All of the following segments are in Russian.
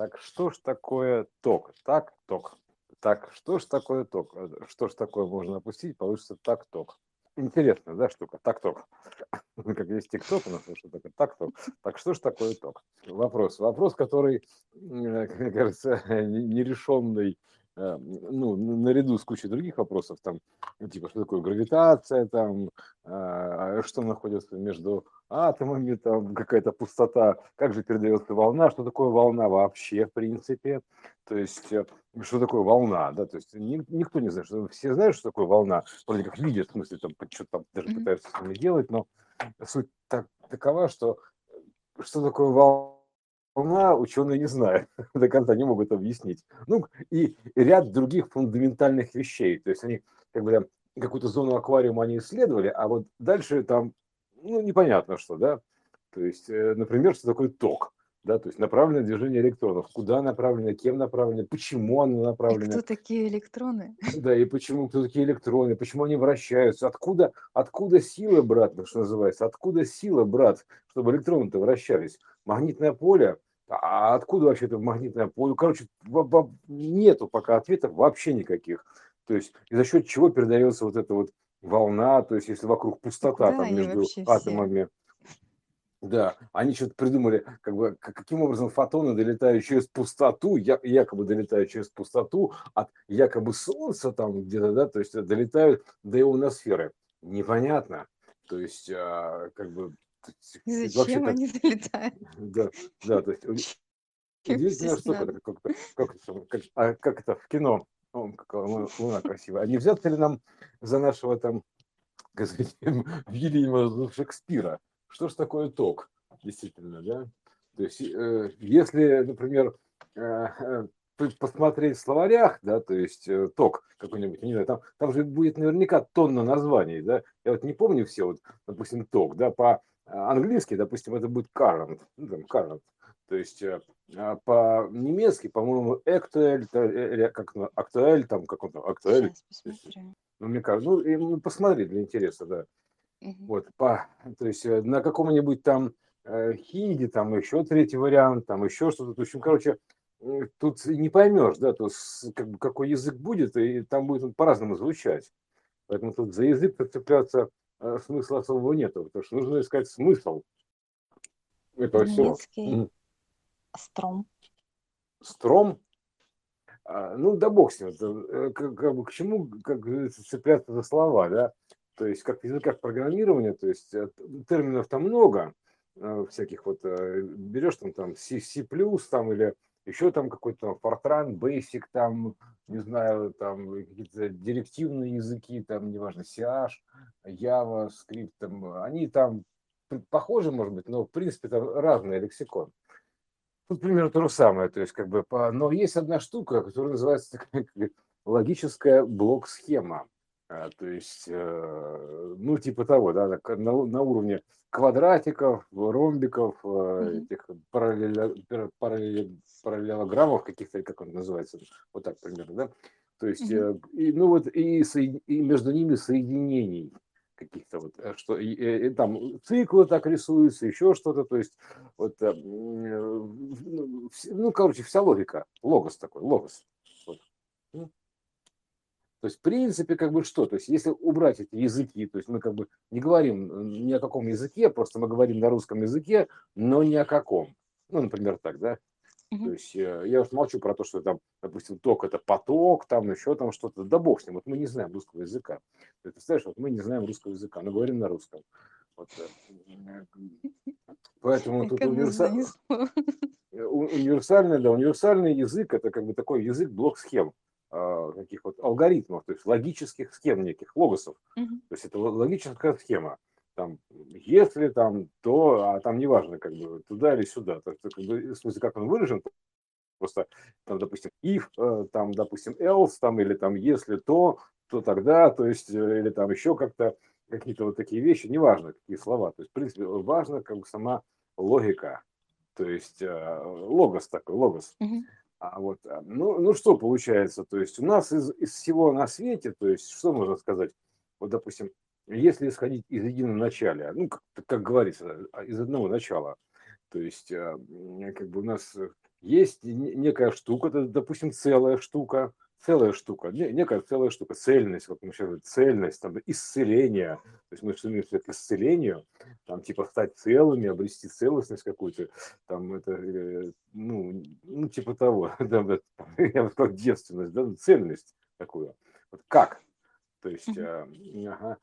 Так что ж такое ток? Так, ток. Так, что ж такое ток? Э, что ж такое можно опустить, получится так ток. Интересная, да, штука, так ток. Как есть тикток у нас, что такое так ток. Так что ж такое ток? Вопрос. Вопрос, который, мне кажется, нерешенный ну, наряду с кучей других вопросов, там, ну, типа, что такое гравитация, там, а, что находится между атомами, там, какая-то пустота, как же передается волна, что такое волна вообще, в принципе, то есть, э, что такое волна, да, то есть, никто не знает, что, все знают, что такое волна, вроде как видят, в смысле, там, что-то там даже пытаются с ними делать, но суть так, такова, что что такое волна, волна ученые не знают, до конца не могут объяснить. Ну, и ряд других фундаментальных вещей. То есть они как бы какую-то зону аквариума они исследовали, а вот дальше там, ну, непонятно что, да. То есть, э, например, что такое ток да, то есть направленное движение электронов, куда направлено, кем направлено, почему оно направлено. И кто такие электроны? Да, и почему, кто такие электроны, почему они вращаются, откуда, откуда сила, брат, что называется, откуда сила, брат, чтобы электроны-то вращались. Магнитное поле, а откуда вообще это магнитное поле? Короче, нету пока ответов вообще никаких. То есть, и за счет чего передается вот эта вот волна, то есть, если вокруг пустота там между атомами. Все? Да, они что-то придумали, как бы, каким образом фотоны долетают через пустоту, якобы долетают через пустоту от якобы Солнца там где-то, да, то есть долетают до ионосферы. Непонятно. То есть, а, как бы... Зачем они долетают? Да, да, то есть... Удивительная штука, как, как, как, а как это в кино, О, какая луна красивая. А не взяться ли нам за нашего там, как сказать, Вильяма Шекспира? Что же такое ток, действительно, да? То есть, э, если, например, э, э, посмотреть в словарях, да, то есть ток какой-нибудь, не знаю, там, там же будет наверняка тонна названий, да, я вот не помню все, вот, допустим, ток, да, по-английски, допустим, это будет current, ну, там, current, то есть а по-немецки, по-моему, актуэль, как актуэль, там, как он там, актуэль, ну, мне кажется, ну, и, ну, посмотри для интереса, да, вот, по, то есть э, на каком-нибудь там э, хинди, там еще третий вариант, там еще что-то. В общем, короче, тут не поймешь, да, то есть, как бы, какой язык будет, и там будет он по-разному звучать. Поэтому тут за язык цепляться э, смысла особого нету, потому что нужно искать смысл этого всего. Стром. Стром? А, ну, да бог с ним. Э, как, как бы, к чему как цепляться за слова, да? то есть как в языках программирования, то есть э, терминов там много, э, всяких вот, э, берешь там, там C, C+, там или еще там какой-то Fortran, Basic, там, не знаю, там какие-то директивные языки, там, неважно, CH, Java, Script, там, они там похожи, может быть, но в принципе это разный лексикон. Тут примерно то же самое, то есть как бы, но есть одна штука, которая называется логическая блок-схема. А, то есть, э, ну, типа того, да, на, на уровне квадратиков, ромбиков, mm-hmm. этих параллель, параллель, параллелограммов каких-то, как он называется, вот так примерно, да. То есть, mm-hmm. и, ну вот, и, и между ними соединений каких-то вот, что и, и, там циклы так рисуются, еще что-то, то есть, вот, ну, ну, короче, вся логика, логос такой, логос. Вот. То есть, в принципе, как бы что? То есть, если убрать эти языки, то есть мы как бы не говорим ни о каком языке, просто мы говорим на русском языке, но ни о каком. Ну, например, так, да? Uh-huh. То есть э, я уж молчу про то, что там, допустим, ток это поток, там еще там что-то. Да бог с ним. Вот мы не знаем русского языка. Ты представляешь, вот мы не знаем русского языка, но говорим на русском. Вот. Э, поэтому тут универсал... универсальный, да, универсальный язык это как бы такой язык блок схем. А, таких вот алгоритмов, то есть логических схем неких, логосов. Угу. То есть это логическая схема. Там, если там, то, а там неважно, как бы туда или сюда. То есть, как бы, в смысле, как он выражен, просто там, допустим, if, э, там, допустим, else, там, или там, если то, то тогда, то есть, э, или там еще как-то какие-то вот такие вещи, неважно, какие слова. То есть, в принципе, важно как бы сама логика, то есть э, логос такой, логос. Угу. А вот, а, ну, ну что получается, то есть у нас из, из всего на свете, то есть что можно сказать, вот допустим, если исходить из единого начала, ну как, как говорится, а, из одного начала, то есть а, как бы у нас есть некая штука, допустим, целая штука, целая штука, некая целая штука, цельность, вот мы сейчас говорим, цельность, там, исцеление, то есть мы стремимся к исцелению, там, типа, стать целыми, обрести целостность какую-то, там, это, э, ну, ну типа того, да, я бы сказал, девственность, да, цельность такую. Вот как? То есть, ага.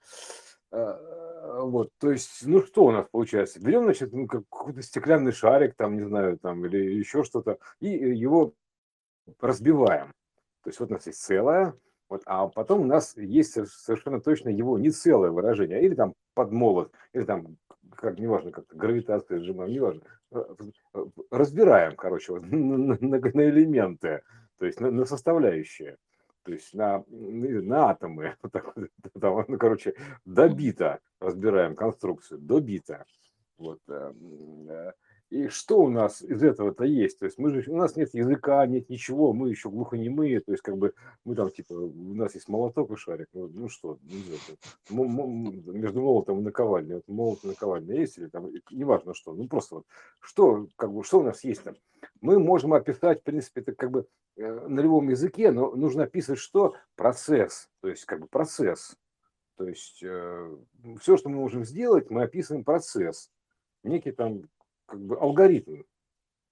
А, вот, то есть, ну что у нас получается? Берем, значит, ну, какой-то стеклянный шарик, там, не знаю, там, или еще что-то, и его разбиваем. То есть вот у нас есть целое, вот, а потом у нас есть совершенно точно его не целое выражение, или там подмолот, или там, как неважно, как гравитация сжимаем, неважно. Э, э, разбираем, короче, вот, на, на, на элементы, то есть на, на составляющие то есть на, на атомы, там, ну, короче, добито разбираем конструкцию, добито. Вот. И что у нас из этого-то есть? То есть мы же, у нас нет языка, нет ничего, мы еще глухонемые, то есть как бы мы там типа, у нас есть молоток и шарик, ну, ну что, ну, между молотом и наковальней, вот молот и наковальня есть или там, неважно что, ну просто вот, что, как бы, что у нас есть там? Мы можем описать, в принципе, это как бы э, на любом языке, но нужно описывать что? Процесс, то есть как бы процесс. То есть э, все, что мы можем сделать, мы описываем процесс некий там как бы алгоритм.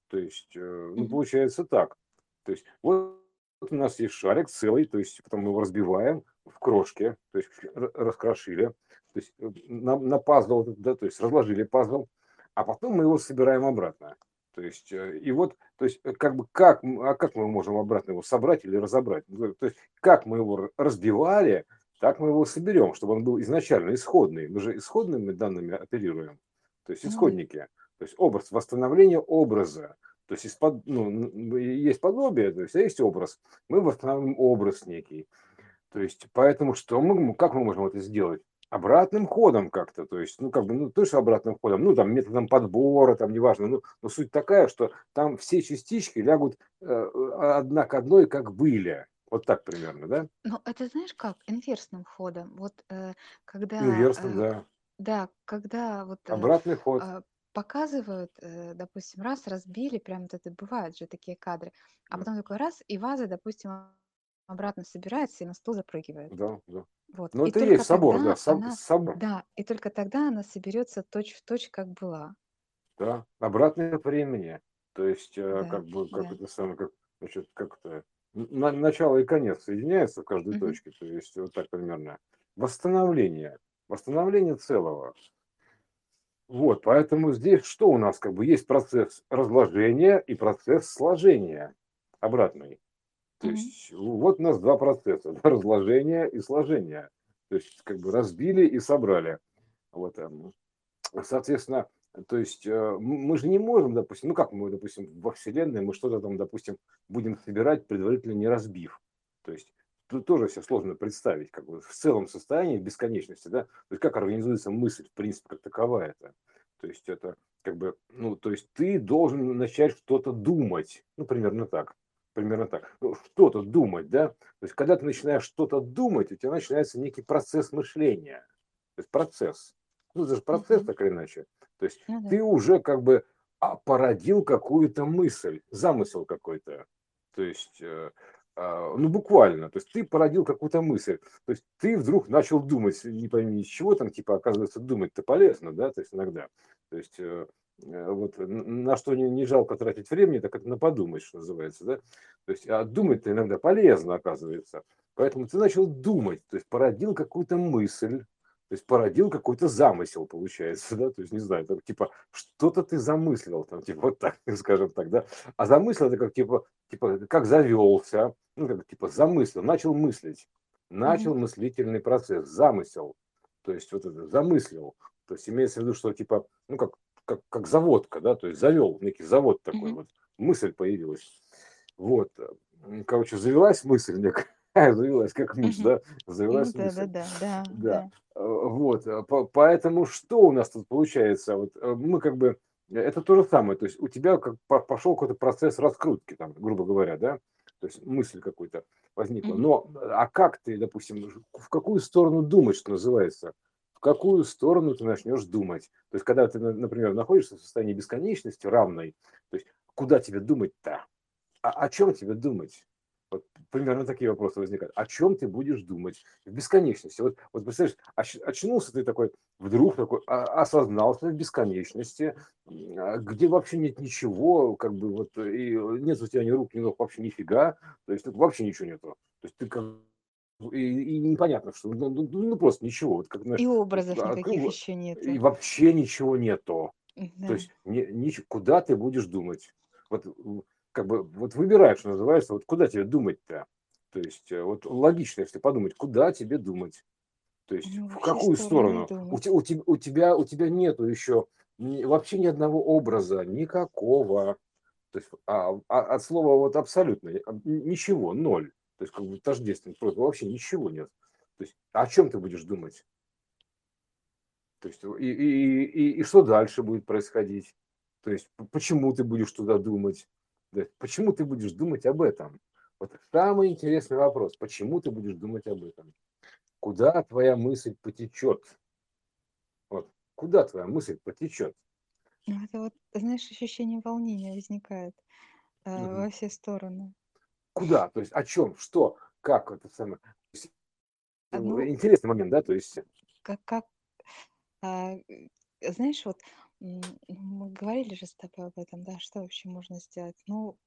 То есть, э, ну, получается так. То есть, вот у нас есть шарик целый, то есть, потом мы его разбиваем в крошке, то есть, раскрошили, то есть, э, на, на пазл, да, то есть, разложили пазл, а потом мы его собираем обратно. То есть, э, и вот, то есть, как бы, как, а как мы можем обратно его собрать или разобрать? Ну, то есть, как мы его разбивали, так мы его соберем, чтобы он был изначально исходный. Мы же исходными данными оперируем, то есть, исходники. Mm-hmm. То есть образ, восстановление образа. То есть под, ну, есть подобие, то есть а есть образ. Мы восстанавливаем образ некий. То есть поэтому что мы, как мы можем это сделать? Обратным ходом как-то, то есть, ну, как бы, ну, точно обратным ходом, ну, там, методом подбора, там, неважно, ну, но суть такая, что там все частички лягут э, одна к одной, как были. Вот так примерно, да? Ну, это знаешь как? Инверсным ходом. Вот э, когда... Инверсным, э, да. Да, когда вот э, Обратный ход. э, показывают, э, допустим, раз разбили, прям вот это бывают же такие кадры, а потом такой раз, и ваза, допустим, обратно собирается и на стол запрыгивает. Да, да. Вот. Ну, И это и есть собор, да, соб- она, собор, да, и только тогда она соберется точь в точь, как была. да. Обратное времени. То есть, э, Да, как бы, как да. это самое, как, значит, как это, на- начало и конец соединяются в каждой Мгм. точке. То есть, вот так примерно. Восстановление. Восстановление целого. Вот, поэтому здесь что у нас? Как бы есть процесс разложения и процесс сложения обратный. То Мгм. есть вот у нас два процесса, да, разложение и сложение. То есть как бы разбили и собрали. Вот, эм, соответственно, то есть э, мы же не можем, допустим, ну как мы, допустим, во Вселенной мы что-то там, допустим, будем собирать, предварительно не разбив. То есть тут тоже все сложно представить, как бы в целом состоянии бесконечности, да, то есть как организуется мысль, в принципе, как таковая это. То есть это как бы, ну, то есть ты должен начать что-то думать, ну, примерно так, примерно так, ну, что-то думать, да, то есть когда ты начинаешь что-то думать, у тебя начинается некий процесс мышления, то есть процесс, ну, это же процесс так или иначе, то есть Ну да. ты уже как бы а, породил какую-то мысль, замысел какой-то, то есть э, ну, буквально, то есть ты породил какую-то мысль, то есть ты вдруг начал думать, не пойми из чего там, типа, оказывается, думать-то полезно, да, то есть иногда, то есть э, э, вот на что не, не жалко тратить времени, так это на подумать, что называется, да, то есть а думать-то иногда полезно, оказывается, поэтому ты начал думать, то есть породил какую-то мысль, то есть породил какой-то замысел, получается, да, то есть, не знаю, там, типа, что-то ты замыслил, там, типа, вот так, скажем так, да, а замыслил это как, типа, типа, как завелся, ну, как, типа, замыслил, начал мыслить, начал Мгм. мыслительный процесс, замысел, то есть, вот это, замыслил, то есть, имеется в виду, что, типа, ну, как, как, как заводка, да, то есть, завел некий завод такой Мгм. вот, мысль появилась, вот, короче, завелась мысль некая, завелась как мышь, Мгм. да, Ну завелась да, да, мысль, да, да, да, да. Э, Вот, э, по- поэтому что у нас тут получается? Вот э, мы как бы, это то же самое, то есть у тебя как по- пошел какой-то процесс раскрутки, там, грубо говоря, да, то есть мысль какой-то возникла. Но, а как ты, допустим, в какую сторону думать, что называется? В какую сторону ты начнешь думать? То есть когда ты, на- например, находишься в состоянии бесконечности равной, то есть куда тебе думать-то? а о чем тебе думать? Примерно такие вопросы возникают. О чем ты будешь думать в бесконечности? Вот, вот представляешь, очнулся ты такой, вдруг такой, а, осознался в бесконечности, а, где вообще нет ничего, как бы вот, и нет у тебя ни рук, ни ног, вообще нифига, то есть вообще ничего нету. То есть ты как и, и непонятно, что ну, ну, ну просто ничего. Вот как, знаешь, и образов никаких а, еще нет. И вообще ничего нету. Да. То есть не, не, куда ты будешь думать? Вот как бы вот выбираешь, что называется, вот куда тебе думать-то? То есть э, вот логично, если подумать, куда тебе думать? То есть ну, в какую сторону? У, у, тебя, у, тебя, у тебя нету еще вообще ни одного образа, никакого. То есть а, а, от слова вот абсолютно ничего, ноль. То есть как бы тождественный просто вообще ничего нет. То есть о чем ты будешь думать? То есть и, и, и, и что дальше будет происходить? То есть почему ты будешь туда думать? Почему ты будешь думать об этом? Вот самый интересный вопрос. Почему ты будешь думать об этом? Куда твоя мысль потечет? Вот. Куда твоя мысль потечет? Ну, это вот, знаешь, ощущение волнения возникает э, угу. во все стороны. Куда? То есть о чем? Что? Как? Это самое. А, ну, Интересный момент, да? То есть. Как, как а, знаешь, вот мы говорили же с тобой об этом, да, что вообще можно сделать? Ну,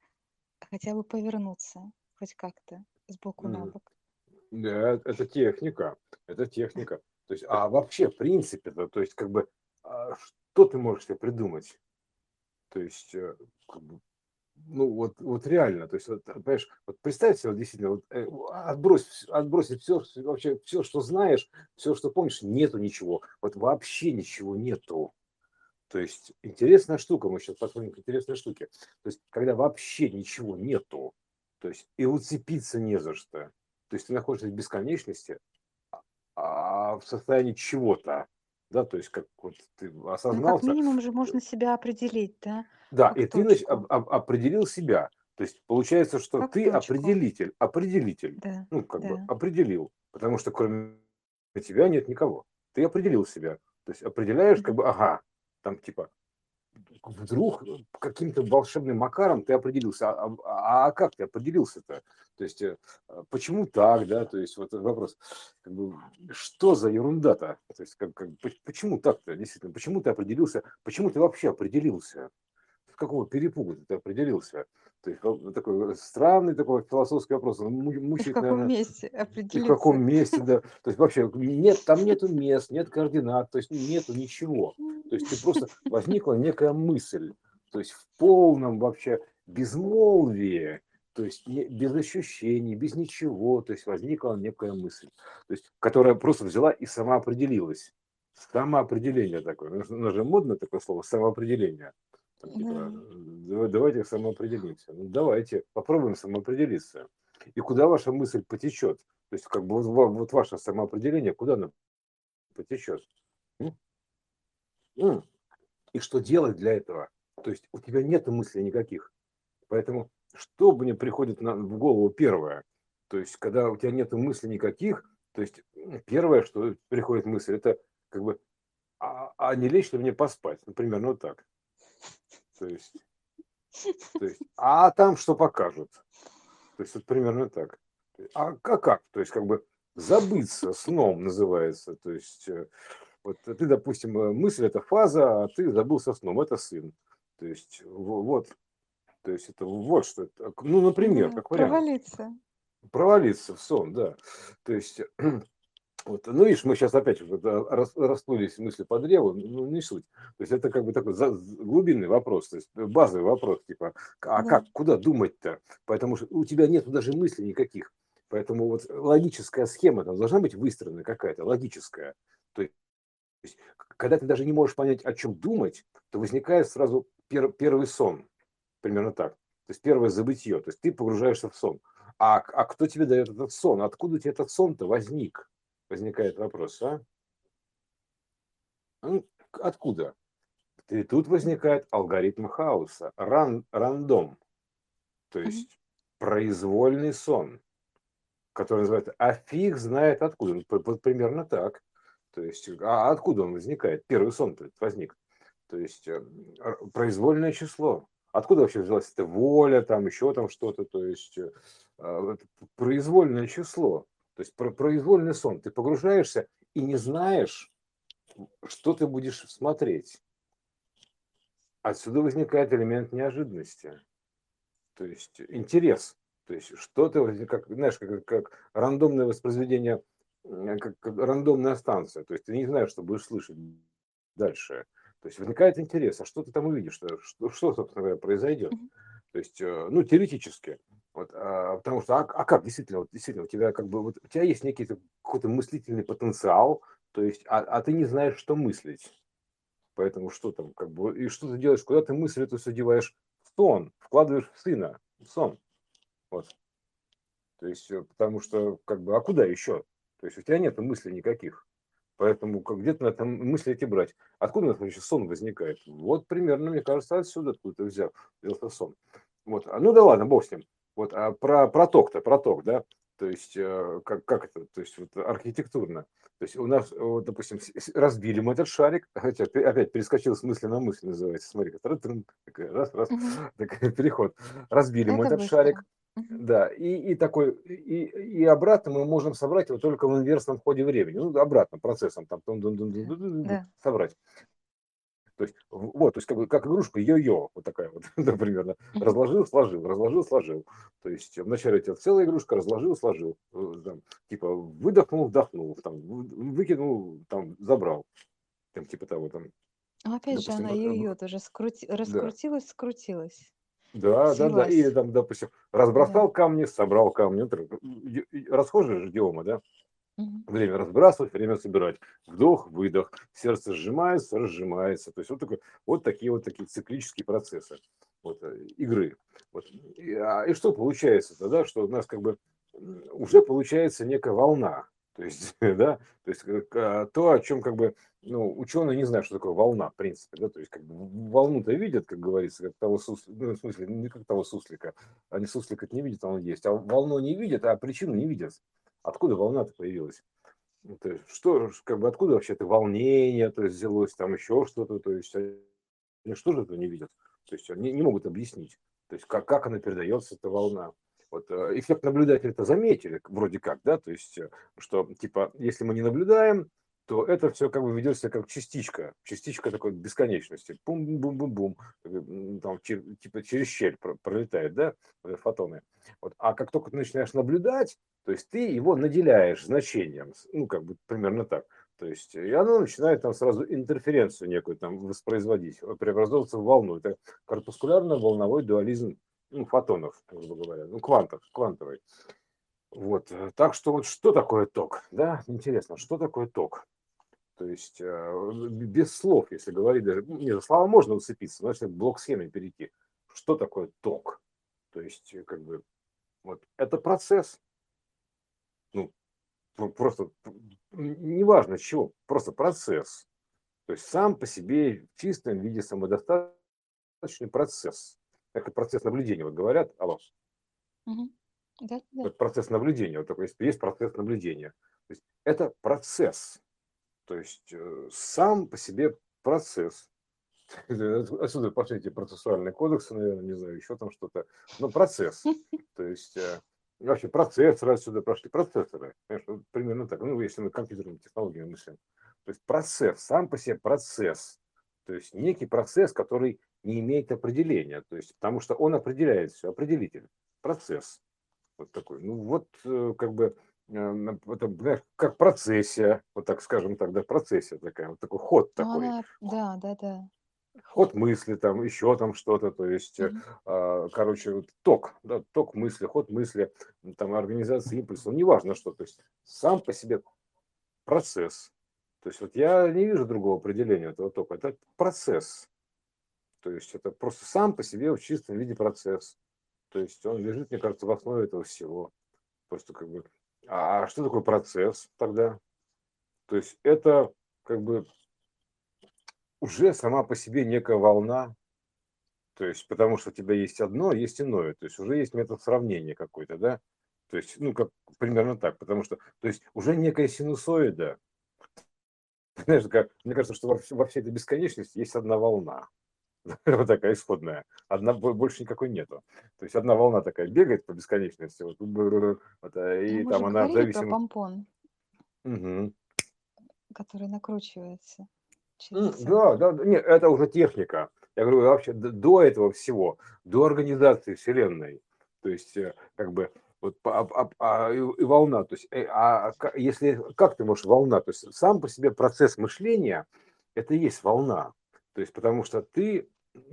хотя бы повернуться, хоть как-то, сбоку на бок. Да, это техника, это техника. То есть, а вообще, в принципе, -то, то есть, как бы, а что ты можешь себе придумать? То есть, э, как бы, ну вот, вот реально, то есть, вот, понимаешь, вот представь себе, вот, действительно, вот, э, отбрось, отбросить все, вообще все, что знаешь, все, что помнишь, нету ничего, вот вообще ничего нету. То есть интересная штука, мы сейчас посмотрим к интересной штуке. То есть когда вообще ничего нету, то есть и уцепиться не за что. То есть ты находишься в бесконечности, а в состоянии чего-то, да, то есть как вот ты осознался. Ну, как минимум же можно себя определить, да? Да, как и точку. ты значит, об, об, определил себя. То есть получается, что как ты точку. определитель, определитель, да, ну как да. бы определил, потому что кроме тебя нет никого. Ты определил себя. То есть определяешь, как бы, ага, там типа вдруг каким-то волшебным макаром ты определился. А, а, а как ты определился-то? То есть э, почему так, да? То есть вот вопрос, как бы, что за ерунда-то? То есть как, как, почему так-то, действительно, почему ты определился, почему ты вообще определился? С какого перепуга ты определился? То есть такой странный такой философский вопрос. Он мучает, в каком наверное, месте определиться? в каком месте, да. То есть вообще нет, там нету мест, нет координат, то есть нету ничего. То есть ты просто возникла некая мысль, то есть в полном вообще безмолвии, то есть не, без ощущений, без ничего, то есть возникла некая мысль, то есть, которая просто взяла и сама определилась. Самоопределение такое. Ну, же модно такое слово, самоопределение. Там, типа, да. давайте самоопределимся. Ну, давайте, попробуем самоопределиться. И куда ваша мысль потечет? То есть, как бы вот, вот ваше самоопределение, куда оно потечет? И что делать для этого? То есть у тебя нет мыслей никаких. Поэтому что мне приходит на, в голову первое? То есть когда у тебя нет мыслей никаких, то есть первое, что приходит мысль, это как бы, а, а не лечь ли мне поспать? Например, ну так. То есть, то есть, а там что покажут? То есть вот примерно так. А как? как? То есть как бы забыться сном называется. То есть э, вот ты, допустим, э, мысль это фаза, а ты забыл со сном, это сын. То есть вот, то есть это вот что это. Ну, например, как вариант. Провалиться. Провалиться в сон, да. То есть, вот, ну, видишь, мы сейчас опять вот, расплылись мысли по древу, ну, не суть. То есть это как бы такой глубинный вопрос, то есть базовый вопрос, типа, а да. как, куда думать-то? Потому что у тебя нет даже мыслей никаких. Поэтому вот логическая схема там должна быть выстроена какая-то, логическая. То есть есть, когда ты даже не можешь понять, о чем думать, то возникает сразу пер, первый сон. Примерно так. То есть первое забытье. То есть ты погружаешься в сон. А, а кто тебе дает этот сон? Откуда у тебя этот сон-то возник? Возникает вопрос, а? Ну, откуда? И тут возникает алгоритм хаоса, ран, рандом, то есть mm-hmm. произвольный сон, который называется, а фиг знает откуда. Вот примерно так. То есть, а откуда он возникает? Первый сон возник. То есть, э, произвольное число. Откуда вообще взялась эта воля, там еще там что-то, то есть э, произвольное число, то есть произвольный сон. Ты погружаешься и не знаешь, что ты будешь смотреть. Отсюда возникает элемент неожиданности, то есть интерес. То есть что-то, как, знаешь, как, как рандомное воспроизведение, как, как рандомная станция. То есть ты не знаешь, что будешь слышать дальше. То есть возникает интерес, а что ты там увидишь, что, что, что собственно говоря, произойдет. То есть, э, ну, теоретически. Вот, а, потому что, а, а как действительно, вот, действительно, у тебя как бы, вот, у тебя есть некий какой-то мыслительный потенциал, то есть, а, а ты не знаешь, что мыслить. Поэтому что там, как бы, и что ты делаешь, куда ты мысль эту все деваешь в сон, вкладываешь в сына, в сон. Вот. То есть, э, потому что, как бы, а куда еще? То есть, у тебя нет мыслей никаких. Поэтому как где-то на этом мысли эти брать. Откуда у нас вообще сон возникает? Вот примерно, мне кажется, отсюда откуда взял, взялся сон. Вот. А, ну да ладно, бог с ним. Вот, а про проток-то, проток, да? То есть, э, как, как это, то есть, вот, архитектурно. То есть, у нас, вот, допустим, разбили мы этот шарик, хотя опять перескочил с мысли на мысль, называется, смотри, раз, раз, такой переход. Разбили мы этот шарик, да, и, и такой, и, и обратно мы можем собрать его только в инверсном ходе времени. Ну, обратно, процессом там, да. собрать. То есть, вот, то есть, как, как игрушка йо-йо, вот такая вот, да, примерно. Разложил, сложил, разложил, сложил. То есть, вначале это целая игрушка, разложил, сложил. Э, там, типа, выдохнул, вдохнул, там, выкинул, там, забрал. Там, типа того, там. А опять допустим, же, она йо-йо тоже скрути... раскрутилась, да. скрутилась. Да, да, да. И там, допустим, разбросал да. камни, собрал камни. Расхожая же идиома, да? Угу. Время разбрасывать, время собирать. Вдох, выдох. Сердце сжимается, разжимается. То есть вот, такой, вот такие вот такие циклические процессы вот, э, игры. Вот. И, а, и что получается тогда, что у нас как бы уже получается некая волна. То есть, да, то есть а, то, о чем как бы ну, ученые не знают, что такое волна, в принципе, да, то есть как бы волну-то видят, как говорится, как того суслика, ну, в смысле, не как того суслика, они суслика не видят, а он есть, а волну не видят, а причину не видят. Откуда волна-то появилась? Ну, то есть, что, как бы, откуда вообще это волнение, то есть, взялось, там еще что-то, то есть, они что же это не видят? То есть, они не могут объяснить, то есть, как, как она передается, эта волна. Вот э, эффект наблюдателя это заметили, вроде как, да, то есть, э, что, типа, если мы не наблюдаем, то это все как бы ведется как частичка, частичка такой бесконечности, бум-бум-бум-бум, там типа через щель пролетает, да, фотоны. Вот. А как только ты начинаешь наблюдать, то есть ты его наделяешь значением, ну как бы примерно так. То есть и оно начинает там сразу интерференцию некую там воспроизводить, преобразовываться в волну. Это корпускулярно-волновой дуализм ну, фотонов, грубо говоря, ну квантов, квантовый. Вот, так что вот что такое ток, да, интересно, что такое ток? То есть э, без слов, если говорить даже, ну, не, за слова можно уцепиться, если блок схемы перейти, что такое ток? То есть, э, как бы, вот это процесс. Ну, просто, неважно чего, просто процесс. То есть сам по себе в чистом виде самодостаточный процесс. Как и процесс наблюдения, вот говорят, алло. Угу. Да, да. Вот процесс наблюдения, вот такой, есть, есть процесс наблюдения. То есть это процесс то есть э, сам по себе процесс. Отсюда пошли эти процессуальные кодексы, наверное, не знаю, еще там что-то. Но процесс. То есть э, вообще процессоры отсюда прошли, процессоры. Конечно, примерно так. Ну, если мы компьютерными технологиями мыслим. То есть процесс, сам по себе процесс. То есть некий процесс, который не имеет определения. То есть, потому что он определяет все, определитель, процесс. Вот такой. Ну вот э, как бы это, как процессия, вот так скажем так, да, процессия такая, вот такой ход ну, такой. Она, да, да, да. Ход мысли, там еще там что-то, то есть, mm-hmm. короче, вот ток, да, ток мысли, ход мысли, там организация импульса, ну, неважно что, то есть сам по себе процесс. То есть вот я не вижу другого определения этого тока, это процесс. То есть это просто сам по себе в чистом виде процесс. То есть он лежит, мне кажется, в основе этого всего. Просто как бы а что такое процесс тогда? То есть это как бы уже сама по себе некая волна, то есть потому что у тебя есть одно, есть иное, то есть уже есть метод сравнения какой-то, да? То есть, ну, как примерно так, потому что, то есть уже некая синусоида. Знаешь, как, мне кажется, что во, во всей этой бесконечности есть одна волна. вот такая исходная. Одна больше никакой нету. То есть одна волна такая бегает по бесконечности, вот, вот, э, и Мы там она в зависимости... про помпон, угу. который накручивается. Да, да, нет, это уже техника. Я говорю, вообще до этого всего, до организации Вселенной, то есть э, как бы вот а, а, а, и волна, то есть э, а, а если как ты можешь волна, то есть сам по себе процесс мышления это и есть волна, то есть потому что ты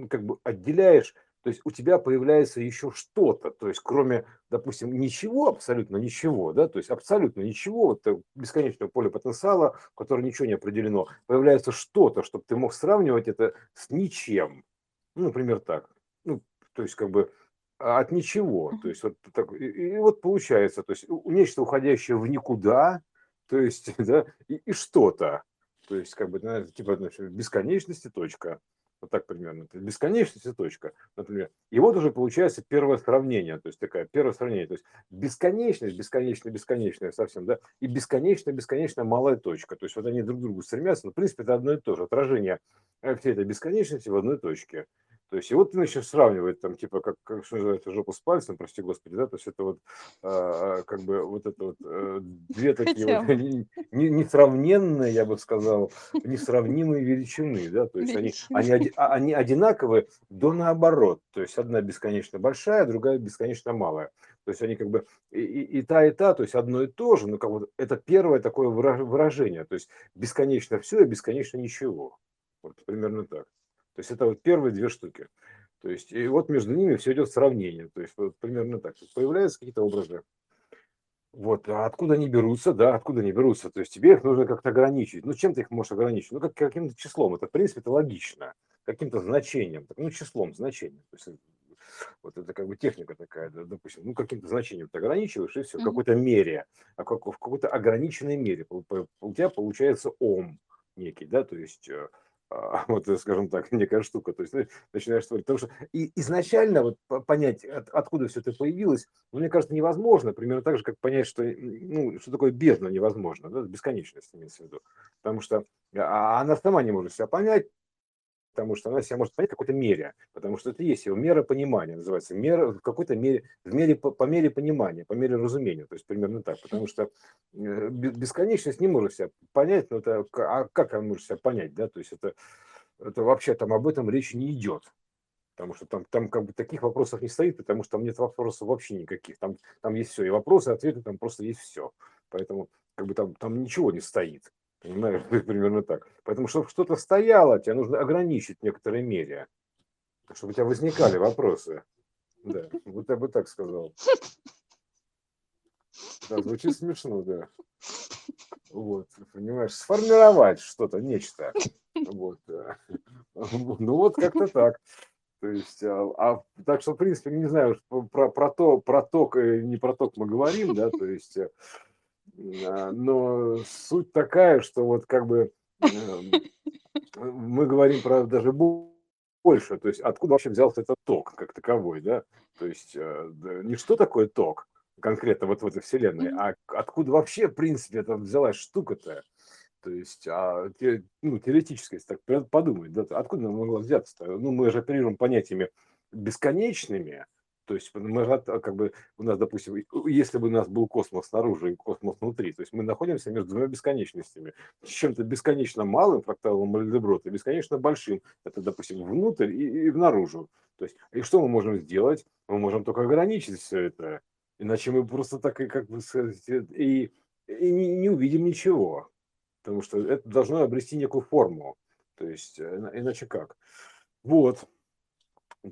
как бы отделяешь то есть у тебя появляется еще что-то, то есть кроме, допустим, ничего, абсолютно ничего, да, то есть абсолютно ничего, вот э, бесконечного поля потенциала, в котором ничего не определено, появляется что-то, чтобы ты мог сравнивать это с ничем. Ну, например, так. Ну, то есть как бы а, от ничего. То есть вот так, и, и вот получается, то есть нечто уходящее в никуда, то есть, да, и, и что-то. То есть, как бы, типа, значит, бесконечности точка. Вот так примерно. Бесконечность и точка, например. И вот уже получается первое сравнение, то есть такая первое сравнение. То есть бесконечность, бесконечная, бесконечная совсем, да, и бесконечная, бесконечная малая точка. То есть вот они друг к другу стремятся, но в принципе это одно и то же. Отражение э, всей этой бесконечности в одной точке. То есть, и вот ты начнешь сравнивать, там, типа, как, как что называется, жопу с пальцем, прости господи, да, то есть это вот, а, как бы, вот это вот, а, две такие вот не, несравненные, я бы сказал, несравнимые величины, да, то есть они, они, а, они одинаковые до наоборот, то есть одна бесконечно большая, другая бесконечно малая. То есть они как бы и, и, и та, и та, то есть одно и то же, но как бы это первое такое выражение, то есть бесконечно все и бесконечно ничего. Вот примерно так. То есть это вот первые две штуки. То есть и вот между ними все идет сравнение. То есть вот примерно так. Появляются какие-то образы. Вот, а откуда они берутся, да, откуда они берутся? То есть тебе их нужно как-то ограничить. Ну, чем ты их можешь ограничить? Ну, как, каким-то числом. Это, в принципе, это логично. Каким-то значением. Ну, числом, значением. То есть, вот это как бы техника такая, да, допустим, ну, каким-то значением ты ограничиваешь, и все, в какой-то мере, а как, в какой-то ограниченной мере. У тебя получается ом некий, да, то есть э, вот, э, скажем так, некая штука, то есть начинаешь творить. Потому что и изначально вот понять, от, откуда все это появилось, ну, мне кажется, невозможно, примерно так же, как понять, что, ну, что такое бездна невозможно, да, бесконечность имеется в виду. Потому что а, а она сама не может себя понять, потому что она себя может понять в какой-то мере, потому что это есть его мера понимания, называется, мера в какой-то мере, в мере, по, по мере понимания, по мере разумения, то есть примерно так, потому что э, бесконечность не может себя понять, но это, а как она может себя понять, да, то есть это, это вообще там об этом речи не идет, потому что там, там как бы таких вопросов не стоит, потому что там нет вопросов вообще никаких, там, там есть все, и вопросы, и ответы, там просто есть все, поэтому как бы там, там ничего не стоит, Понимаешь, примерно так. Поэтому, чтобы что-то стояло, тебе нужно ограничить в некоторой мере, чтобы у тебя возникали вопросы. Да, вот я бы так сказал. Да, звучит смешно, да. Вот, понимаешь, сформировать что-то, нечто. Вот. Ну вот как-то так. То есть, а, а так что, в принципе, не знаю, про, про то, про ток, не про ток мы говорим, да, то есть э, но суть такая, что вот как бы эм, мы говорим про даже больше, то есть откуда вообще взялся этот ток как таковой, да, то есть э, не что такое ток конкретно вот в этой вселенной, а откуда вообще, в принципе, это взялась штука-то, то есть, а, ну, теоретически, если так подумать, да, откуда она могла взяться-то? Ну, мы же оперируем понятиями бесконечными, то есть мы а, как бы у нас, допустим, если бы у нас был космос снаружи и космос внутри, то есть мы находимся между двумя бесконечностями. Чем-то бесконечно малым фракталом Мальдеброта бесконечно большим. Это, допустим, внутрь и, и наружу. То есть, и что мы можем сделать? Мы можем только ограничить все это. Иначе мы просто так и как бы сказать, и, и не, не увидим ничего. Потому что это должно обрести некую форму. То есть, э, иначе как? Вот.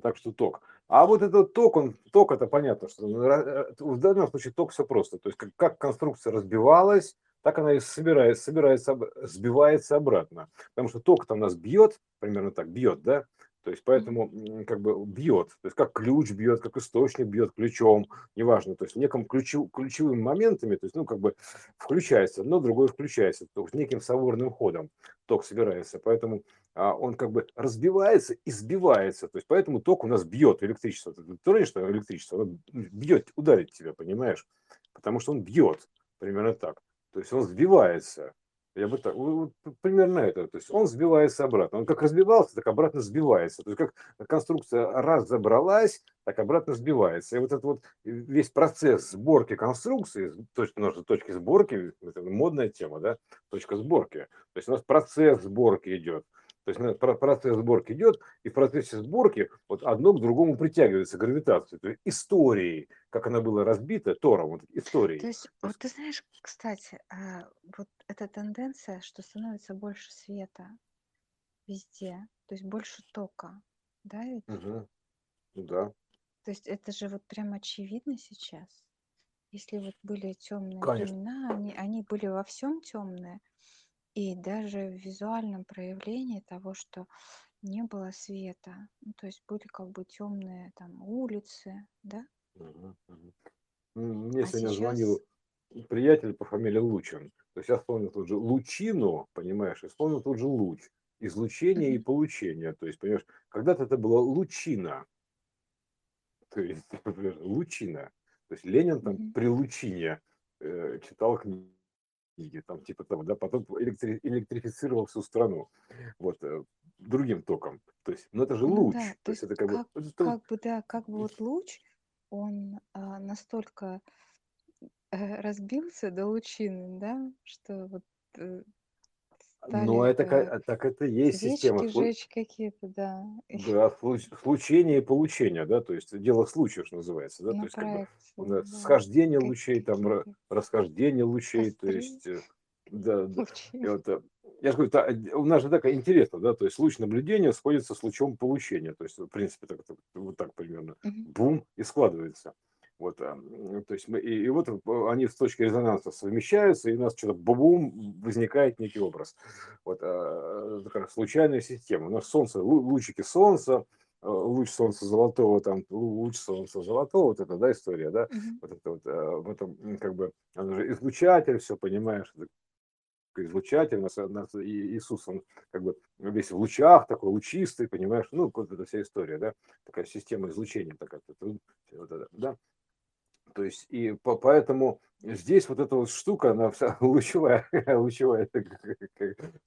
Так что ток. А вот этот ток, он, ток это понятно, что э, в данном случае ток все просто. То есть как, как конструкция разбивалась, так она и собирается, собирается, сбивается обратно. Потому что ток там нас бьет, примерно так, бьет, да, то есть поэтому как бы бьет, то есть как ключ бьет, как источник бьет ключом, неважно, то есть неким ключу, ключевыми моментами, то есть ну как бы включается, но другой включается, то есть неким соборным ходом ток собирается, поэтому он как бы разбивается и сбивается, то есть поэтому ток у нас бьет электричество, ты говоришь, что электричество оно бьет, ударит тебя, понимаешь, потому что он бьет, примерно так, то есть он сбивается, Я бы так, вот примерно это. То есть он сбивается обратно. Он как разбивался, так обратно сбивается. То есть как конструкция раз забралась, так обратно сбивается. И вот этот вот весь процесс сборки конструкции, точно у точки сборки, это модная тема, да, точка сборки. То есть у нас процесс сборки идет. То есть процесс сборки идет, и в процессе сборки вот одно к другому притягивается гравитацией, то есть историей, как она была разбита Тором, вот историей. То есть, вот ты знаешь, кстати, а, вот эта тенденция, что становится больше света везде, то есть больше тока, да, ведь? Угу. Да. То есть это же вот прям очевидно сейчас. Если вот были темные Конечно. времена, они, они были во всем темные, и даже в визуальном проявлении того, что не было света, ну, то есть были как бы темные там улицы, да? Угу, Мне А сегодня сейчас, звонил приятель по фамилии Лучин. То есть я вспомнил тут же лучину, понимаешь, и вспомнил тут же луч. Излучение и Мгм. получение. То есть, понимаешь, когда-то это была лучина. То есть, лучина. То есть Ленин там при лучине э, читал книги книги, там типа того, да, потом электри- электрифицировал всю страну, вот, э, другим током. То есть, ну это же Ну луч, да, то то есть это как бы, как, это- как бы, да, как бы вот луч, он а, настолько э, разбился до лучины, да, что вот э, но это, э, а так это и есть система свечки слу- жечь какие-то, да, да, случ- случения и получения, да, то есть дело случая, что называется, да, то на есть как бы нас да, схождение как- лучей, там расхождение лучей, то костры есть, э, да, да. И вот, э, я же говорю, та- у нас же так интересно, да, то есть луч наблюдения сходится с лучом получения, то есть, в принципе, так, так- вот так примерно, Мгм. бум, и складывается. Вот, а, то есть мы, и, и вот э, они с точки резонанса совмещаются, и у нас что-то бум, возникает некий образ. Вот а, такая случайная система. У нас солнце, лу- лучики солнца, э, луч солнца золотого, там луч солнца золотого, вот это, да, история, да, Мгм. вот это вот, э, в этом, как бы, он же излучатель, все, понимаешь, излучатель, нас, нас и Иисус, он как бы весь в лучах, такой лучистый, понимаешь, ну, вот эта вся история, да, такая система излучения такая, вот это, да, то есть, и по, поэтому здесь вот эта вот штука, она вся лучевая, лучевая,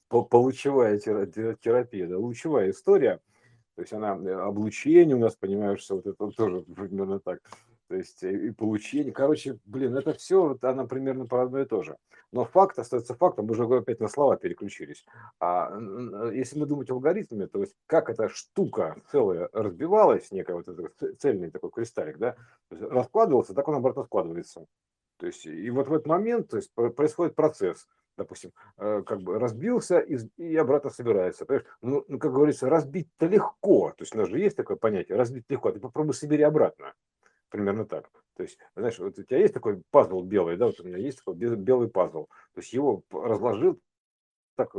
получевая тера- терапия, да, лучевая история, то есть она э, облучение у нас, понимаешь, что вот это тоже примерно так. То есть э, и получение. Короче, блин, это все, вот она примерно про одно и то же. Но факт остается фактом, мы уже опять на слова переключились. А если мы думать алгоритмами, то есть как эта штука целая разбивалась, некая вот этот цельный такой кристаллик, да, то есть раскладывался, так он обратно складывается. То есть и вот в этот момент то есть, про- происходит процесс допустим, э, как бы разбился и, обратно собирается. Понимаешь? Ну, ну, как говорится, разбить-то легко. То есть у нас же есть такое понятие, разбить легко. Ты попробуй собери обратно. Примерно так. То есть, знаешь, вот у тебя есть такой пазл белый, да, вот у меня есть такой бе- белый пазл. То есть его разложил, так,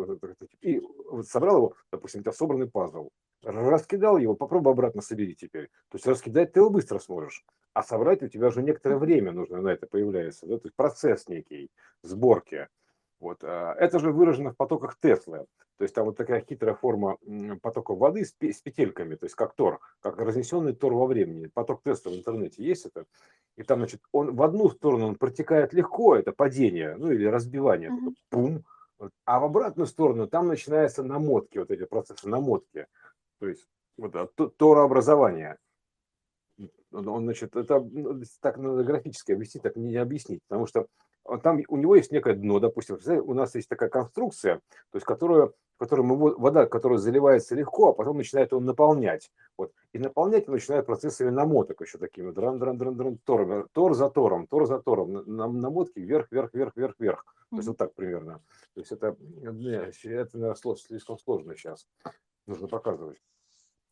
и вот собрал его, допустим, у тебя собранный пазл. Раскидал его, попробуй обратно собери теперь. То есть раскидать ты его быстро сможешь. А собрать у тебя уже некоторое время нужно на это появляется. Да? То есть процесс некий сборки. Вот. а, Это же выражено в потоках Теслы. То есть там вот такая хитрая форма потока воды с, с петельками, то есть как тор, как разнесенный тор во времени. Поток Теслы в интернете есть это. И там, значит, он в одну сторону он протекает легко, это падение, ну или разбивание, Мгм. пум. А в обратную сторону там начинаются намотки, вот эти процессы намотки. То есть вот то- торообразование. Он, значит, это ну, так надо графически объяснить, так не объяснить, потому что там у него есть некое дно, допустим, у нас есть такая конструкция, то есть которую, в которой мы, во- вода, которая заливается легко, а потом начинает он наполнять. Вот. И наполнять он начинает процессами намоток еще такими, дран дран дран дран тор, тор за тором, тор за тором, на- на- намотки вверх, вверх, вверх, вверх, вверх. То есть вот так примерно. То есть это, не, это наверное, слишком сложно сейчас. Нужно показывать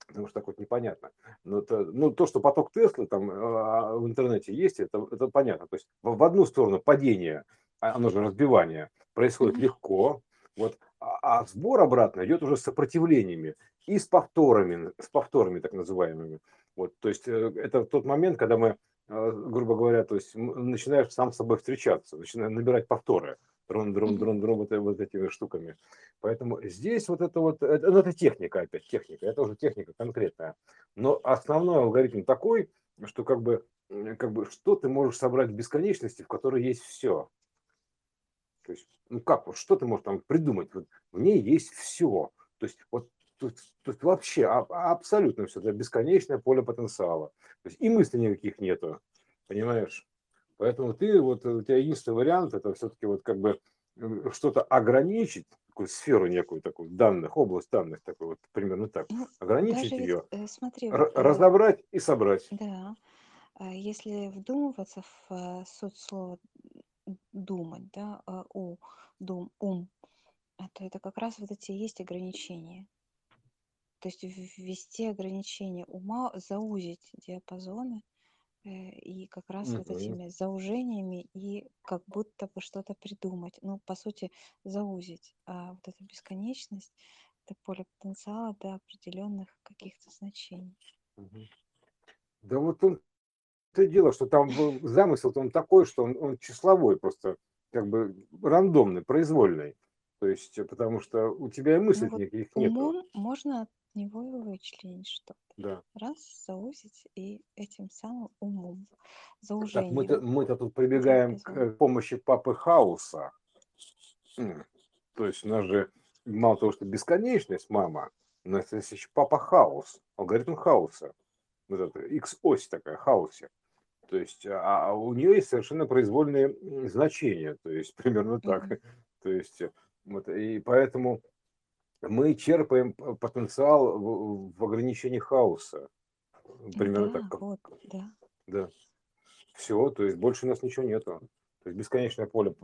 потому что так вот непонятно. Но это, ну, то, что поток Теслы там а, в интернете есть, это, это понятно. То есть в, в одну сторону падение, а оно же разбивание, происходит легко, вот, а, а сбор обратно идет уже с сопротивлениями и с повторами, с повторами так называемыми. Вот, то есть э, это тот момент, когда мы, э, грубо говоря, то есть начинаешь сам с собой встречаться, начинаешь набирать повторы, дрон, дрон, дрон, дрон, вот, э- вот этими штуками. Поэтому здесь вот это вот, это, ну, это техника опять, техника, это уже техника конкретная. Но основной алгоритм такой, что как бы, как бы что ты можешь собрать в бесконечности, в которой есть все. То есть, ну как, что ты можешь там придумать? Вот в ней есть все. То есть, вот тут, тут вообще а, абсолютно все, это бесконечное поле потенциала. То есть и мыслей никаких нету, понимаешь? Поэтому ты, вот у тебя единственный вариант, это все-таки вот как бы э, что-то ограничить, такую сферу некую, такую данных, область данных, такой вот примерно так, Ну, ограничить даже ее, э, смотри, вот, э, разобрать и собрать. да, если вдумываться в э, суть слова думать, да, э, у, дум, ум, то это как раз вот эти есть ограничения. То есть ввести ограничения ума, заузить диапазоны, э, и как раз вот Мгм. этими заужениями и как будто бы что-то придумать. Ну, по сути, заузить. А вот эта бесконечность, это поле потенциала до определенных каких-то значений. Мгм. Да вот он то и дело, что там замысел он такой, что он, он числовой просто, как бы рандомный, произвольный. То есть, э, потому что у тебя и Ну мыслей вот никаких нету. умом можно него и вычленить что-то. Да. Раз, заузить и этим самым умом, Так мы-то, мы-то тут прибегаем к э, помощи папы Хауса. То есть у нас же мало того, что бесконечность, мама, у нас есть еще папа Хаус, алгоритм Хауса. Вот это X-ось такая, Хаусе. То есть, а а у нее есть совершенно произвольные значения, то есть примерно так. Мгм. То есть, э, вот, и поэтому мы черпаем потенциал в, в ограничении хаоса. Примерно так. Да, как- вот, да. Да. Все, то есть больше у нас ничего нету. То есть бесконечное поле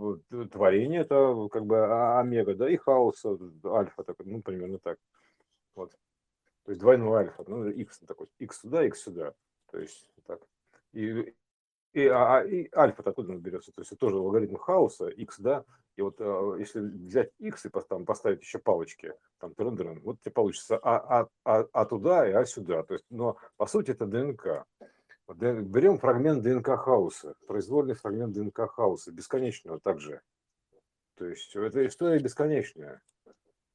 творения это как бы омега, да, и хаоса, альфа, так, ну, примерно так. Вот. То есть двойной альфа, ну, x такой, x сюда, x сюда. То есть так. И, и, а, а- и альфа откуда он берется? То есть это тоже алгоритм хаоса, x, да, и вот э, если взять x и там, поставить еще палочки, там, трын вот тебе получится а, а, а, а туда и а сюда. То есть, но по сути это ДНК. Берем фрагмент ДНК хаоса, произвольный фрагмент ДНК хаоса, бесконечного также. То есть это история бесконечная,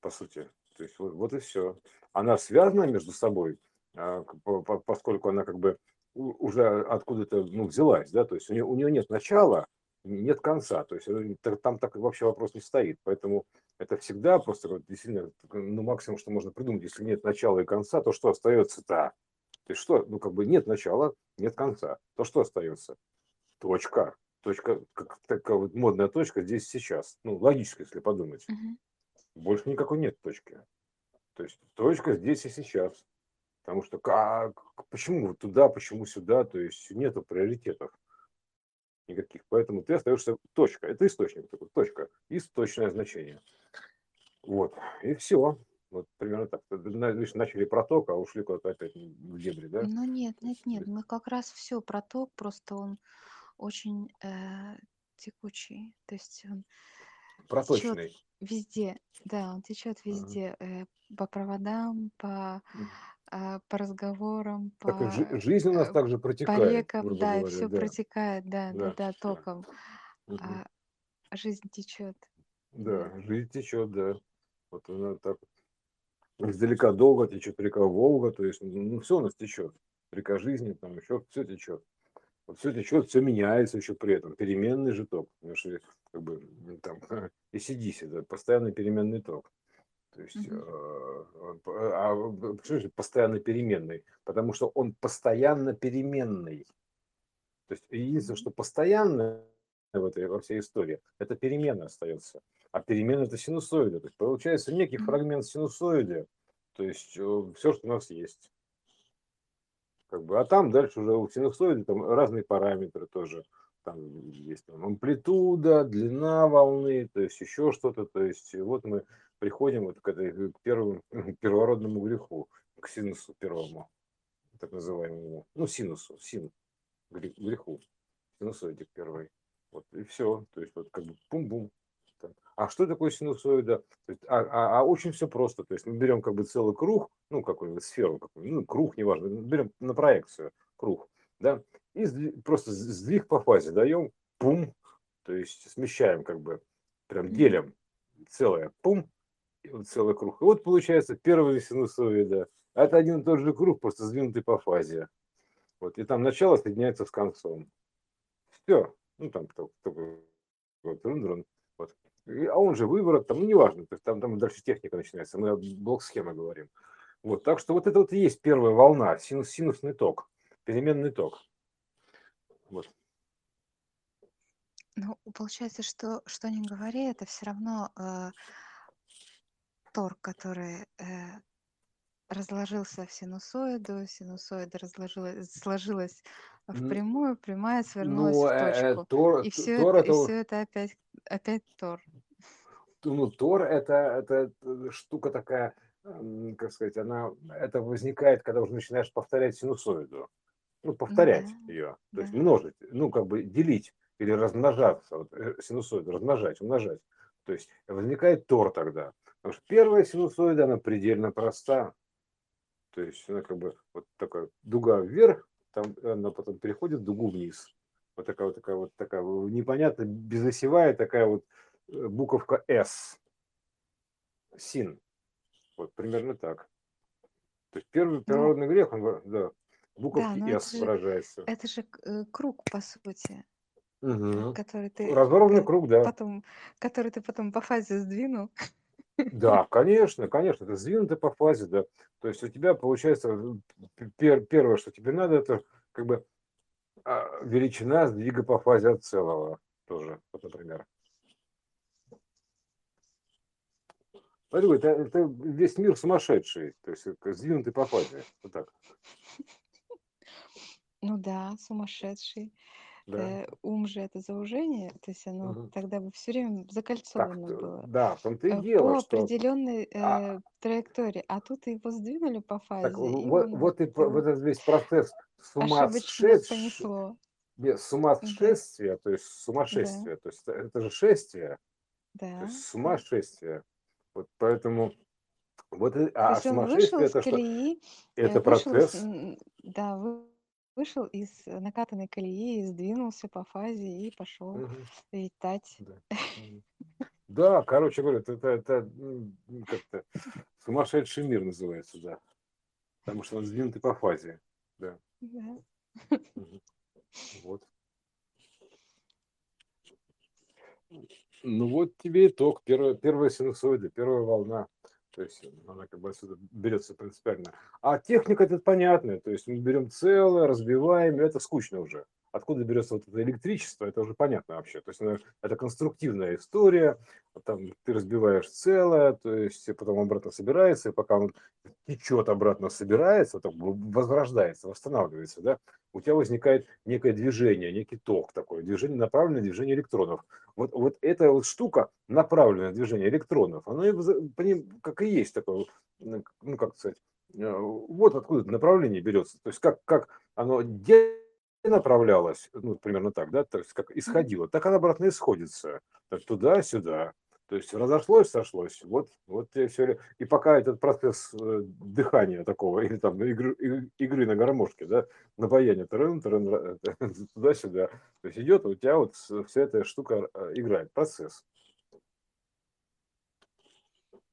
по сути. То есть вот, вот и все. Она связана между собой, а, поскольку она как бы уже откуда-то ну, взялась, да, то есть у нее, у нее нет начала, нет конца, то есть э, там так вообще вопрос не стоит, поэтому это всегда просто действительно ну, максимум, что можно придумать, если нет начала и конца, то что остается-то? То есть что, ну как бы нет начала, нет конца, то что остается? Точка. Точка, как такая вот модная точка здесь сейчас. Ну, логически, если подумать. Мгм. Больше никакой нет точки. То есть точка здесь и сейчас. Потому что как, почему туда, почему сюда, то есть нету приоритетов никаких. Поэтому ты остаешься точка. Это источник такой, точка. Источное значение. Вот. И все. Вот примерно так. Начали про ток, а ушли куда-то опять в дебри, да? Ну нет, нет, нет, мы как раз все проток, просто он очень э, текучий, то есть он течет Проточный. везде, да, он течет Ага. везде, э, по проводам, по, а, по разговорам, Так жи- по, жизнь у нас э, также по протекает, рекам, грубо да, говоря, все да. протекает, да, да, Да, да, током, а жизнь течет, да. Жизнь течет, да. Вот она так издалека долго течет река Волга, то есть, ну, все у нас течет. Река жизни, там еще все течет. Вот все течет, все меняется еще при этом. Переменный же ток. Потому что, как бы, там, и сидись, это постоянный переменный ток. То есть, э, а почему же постоянно переменный? Потому что он постоянно переменный. То есть единственное, что постоянно в этой во всей истории, это перемена остается. А перемена это синусоида. То есть получается некий фрагмент синусоиды, то есть все, что у нас есть. Как бы, а там дальше уже у синусоиды там разные параметры тоже. Там есть там, амплитуда, длина волны, то есть еще что-то. То есть вот мы приходим вот к, этой, к первому первородному греху, к синусу первому, так называемому. Ну, синусу, син, гре- греху, синусоиде первой. Вот и все. То есть вот как бы пум-бум. А что такое синусоида? А, а- а очень все просто. То есть мы берем как бы целый круг, ну какой-нибудь сферу, какой ну круг, неважно, берем на проекцию круг, да, и сдви- просто сдвиг по фазе даем, пум, то есть смещаем как бы, прям делим целое, пум, целый круг. И вот получается первая синусоида. А Это один и тот же круг, просто сдвинутый по фазе. Вот, и там начало соединяется с концом. Все. Ну, там только вот, а он же выворот, там, ну, неважно, то есть там, там дальше техника начинается, мы блок-схемы говорим. Вот, так что вот это вот и есть первая волна, синус, синусный ток, переменный ток. Вот. Ну, получается, что, что ни говори, это все равно э, торг, который э, разложился в синусоиду, синусоида разложилась, сложилась в прямую, прямая свернулась Ну, в э, э, точку. Тор, И все Тор это, и это, все это опять, опять Тор. ну, Тор это, это э, штука такая, как сказать, она, это возникает, когда уже начинаешь повторять синусоиду. Ну, повторять да, ее, то есть да. множить, ну, как бы делить или размножаться, вот, э, синусоиду, размножать, умножать. То есть возникает Тор тогда. Потому что первая синусоида, она предельно проста. То есть она как бы вот такая дуга вверх, там она потом переходит в дугу вниз. Вот такая вот такая вот такая непонятно безосевая такая вот э, буковка S. Син. Вот примерно так. То есть первый Ну, первородный грех, он, да, да, буковки это S же, выражается. это же э, круг, по сути, Угу. который ты, Разорванный круг, да. потом, который ты потом по фазе сдвинул. Да, конечно, конечно, это сдвинуто по фазе, да. То есть у тебя получается э, пер- первое, что тебе надо, это как бы а, величина сдвига по фазе от целого тоже, вот, например. Смотри, это, это весь мир сумасшедший, то есть сдвинутый по фазе, вот так, Ну да, сумасшедший. Да. Э, ум же это заужение, то есть оно Мгм. тогда бы все время Так, закольцовано т- было да, в том-то и э, дело, по что определенной а, э, траектории, а тут его сдвинули по так фазе, и вот, он вот и по- вот там этот весь процесс с ума ошибочно сшедш- понесло. не, с ума Да, то есть да, сумасшествие, то есть это же шествие, то да, есть да. сумасшествие. Вот поэтому вот То а есть сумасшествие это что? э, Это процесс. да, вы- вышел из накатанной колеи, сдвинулся по фазе и пошел Мгм. летать. Да. Короче говоря, это, это, как-то сумасшедший мир называется, да. Потому что он сдвинутый по фазе. Да. Вот. Ну вот тебе итог. Первая, первая синусоида, первая волна. То есть она как бы отсюда берется принципиально. А техника это понятная. То есть мы берем целое, разбиваем, это скучно уже. Откуда берется вот это электричество, это уже понятно вообще. То есть ну, это конструктивная история. Там ты разбиваешь целое, то есть потом обратно собирается, и пока он течет обратно, собирается, так возрождается, восстанавливается, да, у тебя возникает некое движение, некий ток такой, движение, направленное движение электронов. Вот, вот эта вот штука, направленное движение электронов, оно и по ним как и есть такое, ну, как сказать, э, вот откуда направление берется. То есть как, как оно направлялось, ну, примерно так, да, то есть как Мгм. исходило, так оно обратно исходится. Так туда-сюда. То есть разошлось, сошлось. Вот, вот и все. И пока этот процесс э, дыхания такого, или там игры, игры на гармошке, да, на баяне, трын, трын, ра- туда-сюда, то есть идет, у тебя вот вся эта штука э, играет, процесс.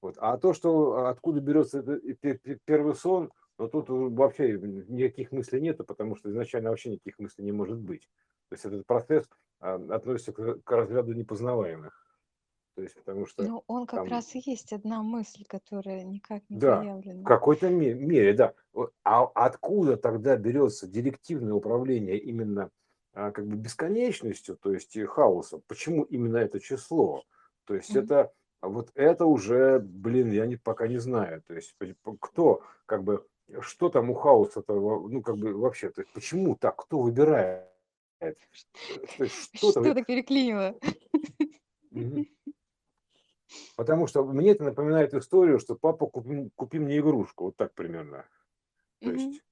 Вот. А то, что а, откуда берется это и пе- пе- первый сон, ну тут вообще никаких мыслей нету, потому что изначально вообще никаких мыслей не может быть. То есть этот процесс а, относится к, к разряду непознаваемых. То есть потому что Ну, он как там раз и есть одна мысль, которая никак не Да, в проявлена. какой-то ме- мере, да. А откуда тогда берется директивное управление именно а, как бы бесконечностью, то есть и хаосом? Почему именно это число? То есть Мгм. это а вот это уже, блин, я не, пока не знаю. То есть кто, как бы, что там у хаоса-то, ну как бы вообще, то есть почему так, кто выбирает? Э? Что-то переклинило. Потому что мне это напоминает историю, что папа купи, купи мне игрушку, вот так примерно. То есть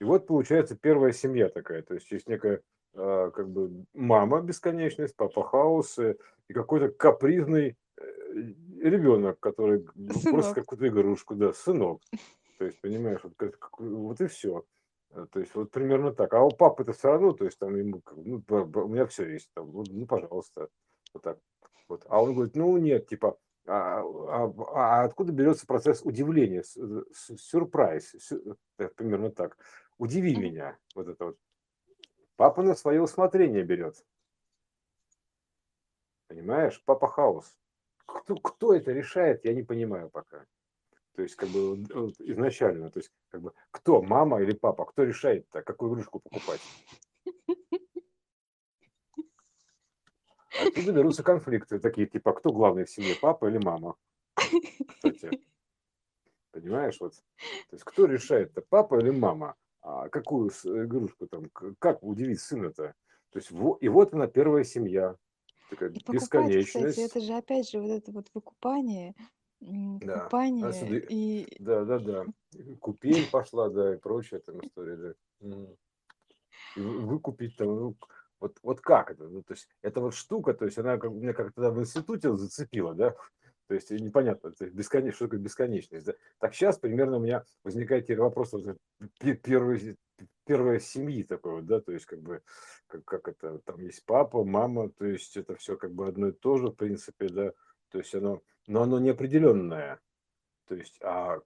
И вот получается первая семья такая, то есть есть некая а, как бы мама бесконечность, папа хаос э, и какой-то капризный ребенок, который Сынок. какую-то игрушку, да, сынок. То есть, понимаешь, вот, как- вот и все. То есть вот примерно так. А у папы это все равно, то есть там ему, ну, у меня все есть, там, ну, пожалуйста, вот так. Вот. А он говорит, ну нет, типа, а, а- а откуда берется процесс удивления, сюрприз, сю- э, примерно так. Удиви меня, вот это вот. Папа на свое усмотрение берет. Понимаешь? Папа хаос. Кто, кто это решает, я не понимаю пока. То есть, как бы вот, изначально, то есть, как бы, кто, мама или папа, кто решает-то, какую игрушку покупать? Оттуда берутся конфликты, такие, типа, кто главный в семье, папа или мама? Кстати. Понимаешь, вот. То есть, кто решает-то, папа или мама? А какую игрушку там, как удивить сына-то? То есть, и вот она, первая семья. Такая И покупать, кстати, это бесконечность. же опять же вот это вот выкупание, м, Да. Купание и да, да, да. Купель пошла, да, и прочая там история, да. Мгм. И вы- выкупить там, ну, вот, вот как это? Ну, то есть, эта вот штука, то есть, она как, меня как тогда в институте зацепила, да, то есть, непонятно, то есть, бесконечно, что такое бесконечность, да. Так сейчас примерно у меня возникает теперь вопрос вот, пе- первой, первой семьи такой вот, да, то есть, как бы, как, как это, там есть папа, мама, то есть, это все как бы одно и то же, в принципе, да, то есть, оно, но оно неопределенное, то есть, а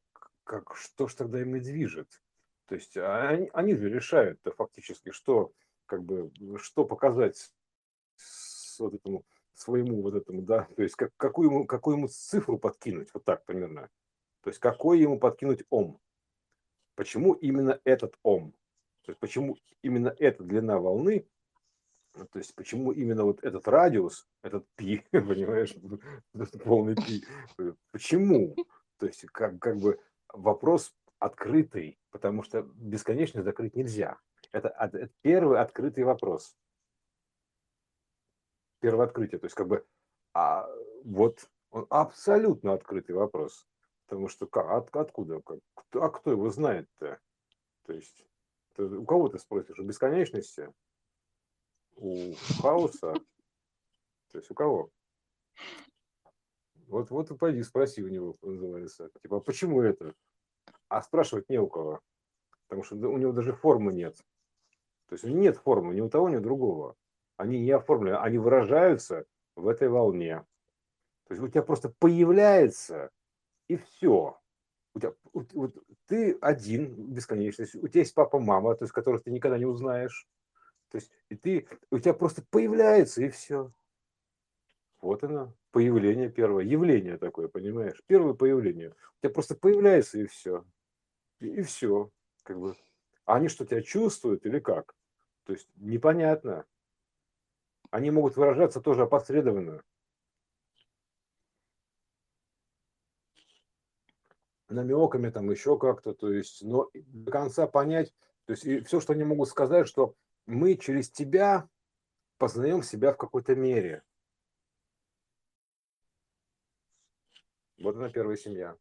как, что ж тогда ими движет? То есть, а они, они же решают фактически, что, как бы, что показать вот этому своему вот этому, да, то есть как, какую, ему, какую ему цифру подкинуть, вот так примерно. То есть какой ему подкинуть ом. Почему именно этот ом? То есть почему именно эта длина волны, то есть почему именно вот этот радиус, этот пи, понимаешь, полный пи, почему? То есть как, как бы вопрос открытый, потому что бесконечно закрыть нельзя. Это, это первый открытый вопрос первое открытие. То есть, как бы, а, вот он абсолютно открытый вопрос. Потому что как, от, откуда? Как, кто, а кто его знает-то? То есть, ты- у кого ты спросишь? У бесконечности? У хаоса? То есть, у кого? Вот, вот пойди спроси у него, называется. Типа, а почему это? А спрашивать не у кого. Потому что у него даже формы нет. То есть нет формы ни у того, ни у другого. Они не оформлены, они выражаются в этой волне. То есть у тебя просто появляется и все. У тебя, вот, вот ты один, бесконечность, у тебя есть папа, мама, то есть которых ты никогда не узнаешь. То есть и ты, у тебя просто появляется и все. Вот оно, появление первое, явление такое, понимаешь? Первое появление. У тебя просто появляется и все. И, и все. Как бы. А они что, тебя чувствуют или как? То есть непонятно. Они могут выражаться тоже опосредованно. намеками там еще как-то, то есть, но до конца понять, то есть, и все, что они могут сказать, что мы через тебя познаем себя в какой-то мере. Вот она первая семья.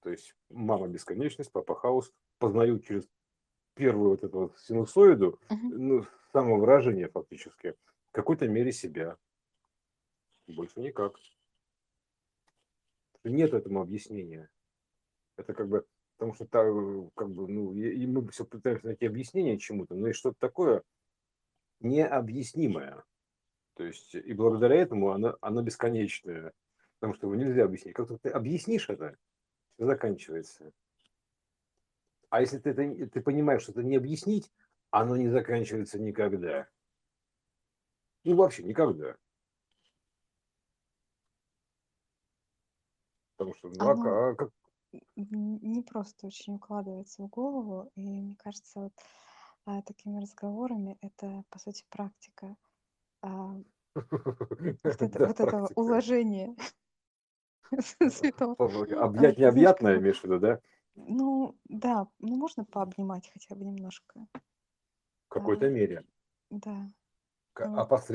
То есть мама бесконечность, папа хаос познают через первую вот эту вот синусоиду, Мгм. ну, самовыражение фактически, в какой-то мере себя. Больше никак. Нет этому объяснения. Это как бы, потому что та- как бы, ну, и мы все пытаемся найти объяснение чему-то, но и что-то такое необъяснимое. То есть и благодаря этому оно, оно бесконечное, потому что его нельзя объяснить. Как только ты объяснишь это, все заканчивается. А если ты, это, ты понимаешь, что это не объяснить, оно не заканчивается никогда. Ну, вообще никогда. Потому что, ну, а Оно а как, не просто очень укладывается в голову, и мне кажется, вот а, такими разговорами это, по сути, практика а, вот, это, да, вот этого уложения святого а, Объять необъятное, имеешь в виду, да? ну, да, ну, можно пообнимать хотя бы немножко. В А, какой-то мере. да,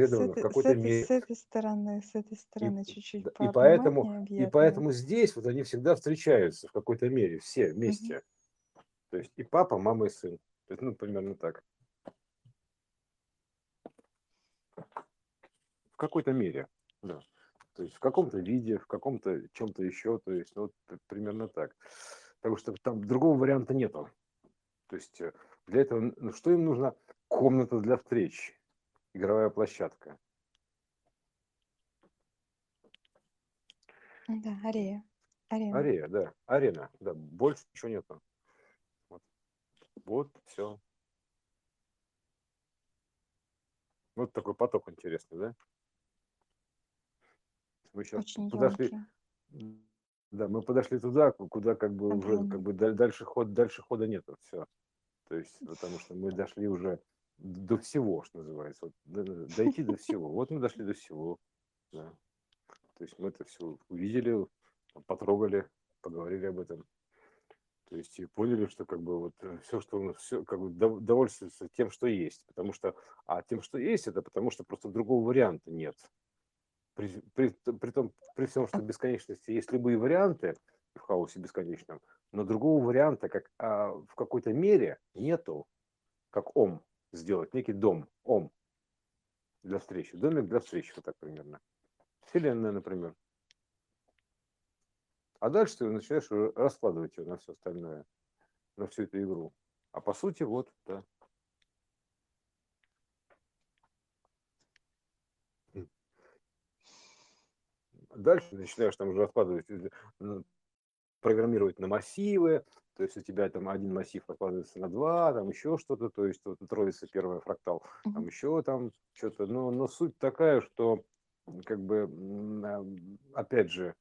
с Опосредованно, в какой-то этой, с мере. этой стороны, с этой И, стороны чуть-чуть да, и поэтому, и поэтому здесь вот они всегда встречаются в какой-то мере, все вместе. То есть и папа, мама и сын. То есть, ну, примерно так. В какой-то мере, да. То есть в каком-то виде, в каком-то чем-то еще, то есть ну, вот примерно так. Потому что там другого варианта нету. То есть э, для этого, ну, что им нужно? Комната для встреч, игровая площадка. Да, арея, арена. Арея, да, арена, да, больше ничего нету. Вот, все. Вот такой поток интересный, да? Мы сейчас Очень подошли, емкий. да, мы подошли туда, ку- куда как бы уже как Огромный. бы даль- дальше ход, дальше хода нету, все. То есть, потому что мы дошли уже до всего, что называется, вот, дойти до всего. Вот мы дошли до всего, да. То есть мы это все увидели, потрогали, поговорили об этом. То есть и поняли, что как бы вот все, что нас все, как бы дов- довольствуется тем, что есть. Потому что, а тем, что есть, это потому что просто другого варианта нет. При, при, при том, при всем, что в бесконечности есть любые варианты в хаосе бесконечном, но другого варианта, как а, в какой-то мере, нету, как ом сделать, некий дом, ом для встречи, домик для встречи, вот так примерно. Вселенная, например. А дальше ты начинаешь ра- раскладывать ее на все остальное, на всю эту игру. А по сути, вот, да. Дальше начинаешь там уже раскладывать, э, программировать на массивы, то есть у тебя там один массив раскладывается на два, там еще что-то, то есть вот троица первый фрактал, там еще там что-то, но, но суть такая, что как бы, а, опять же,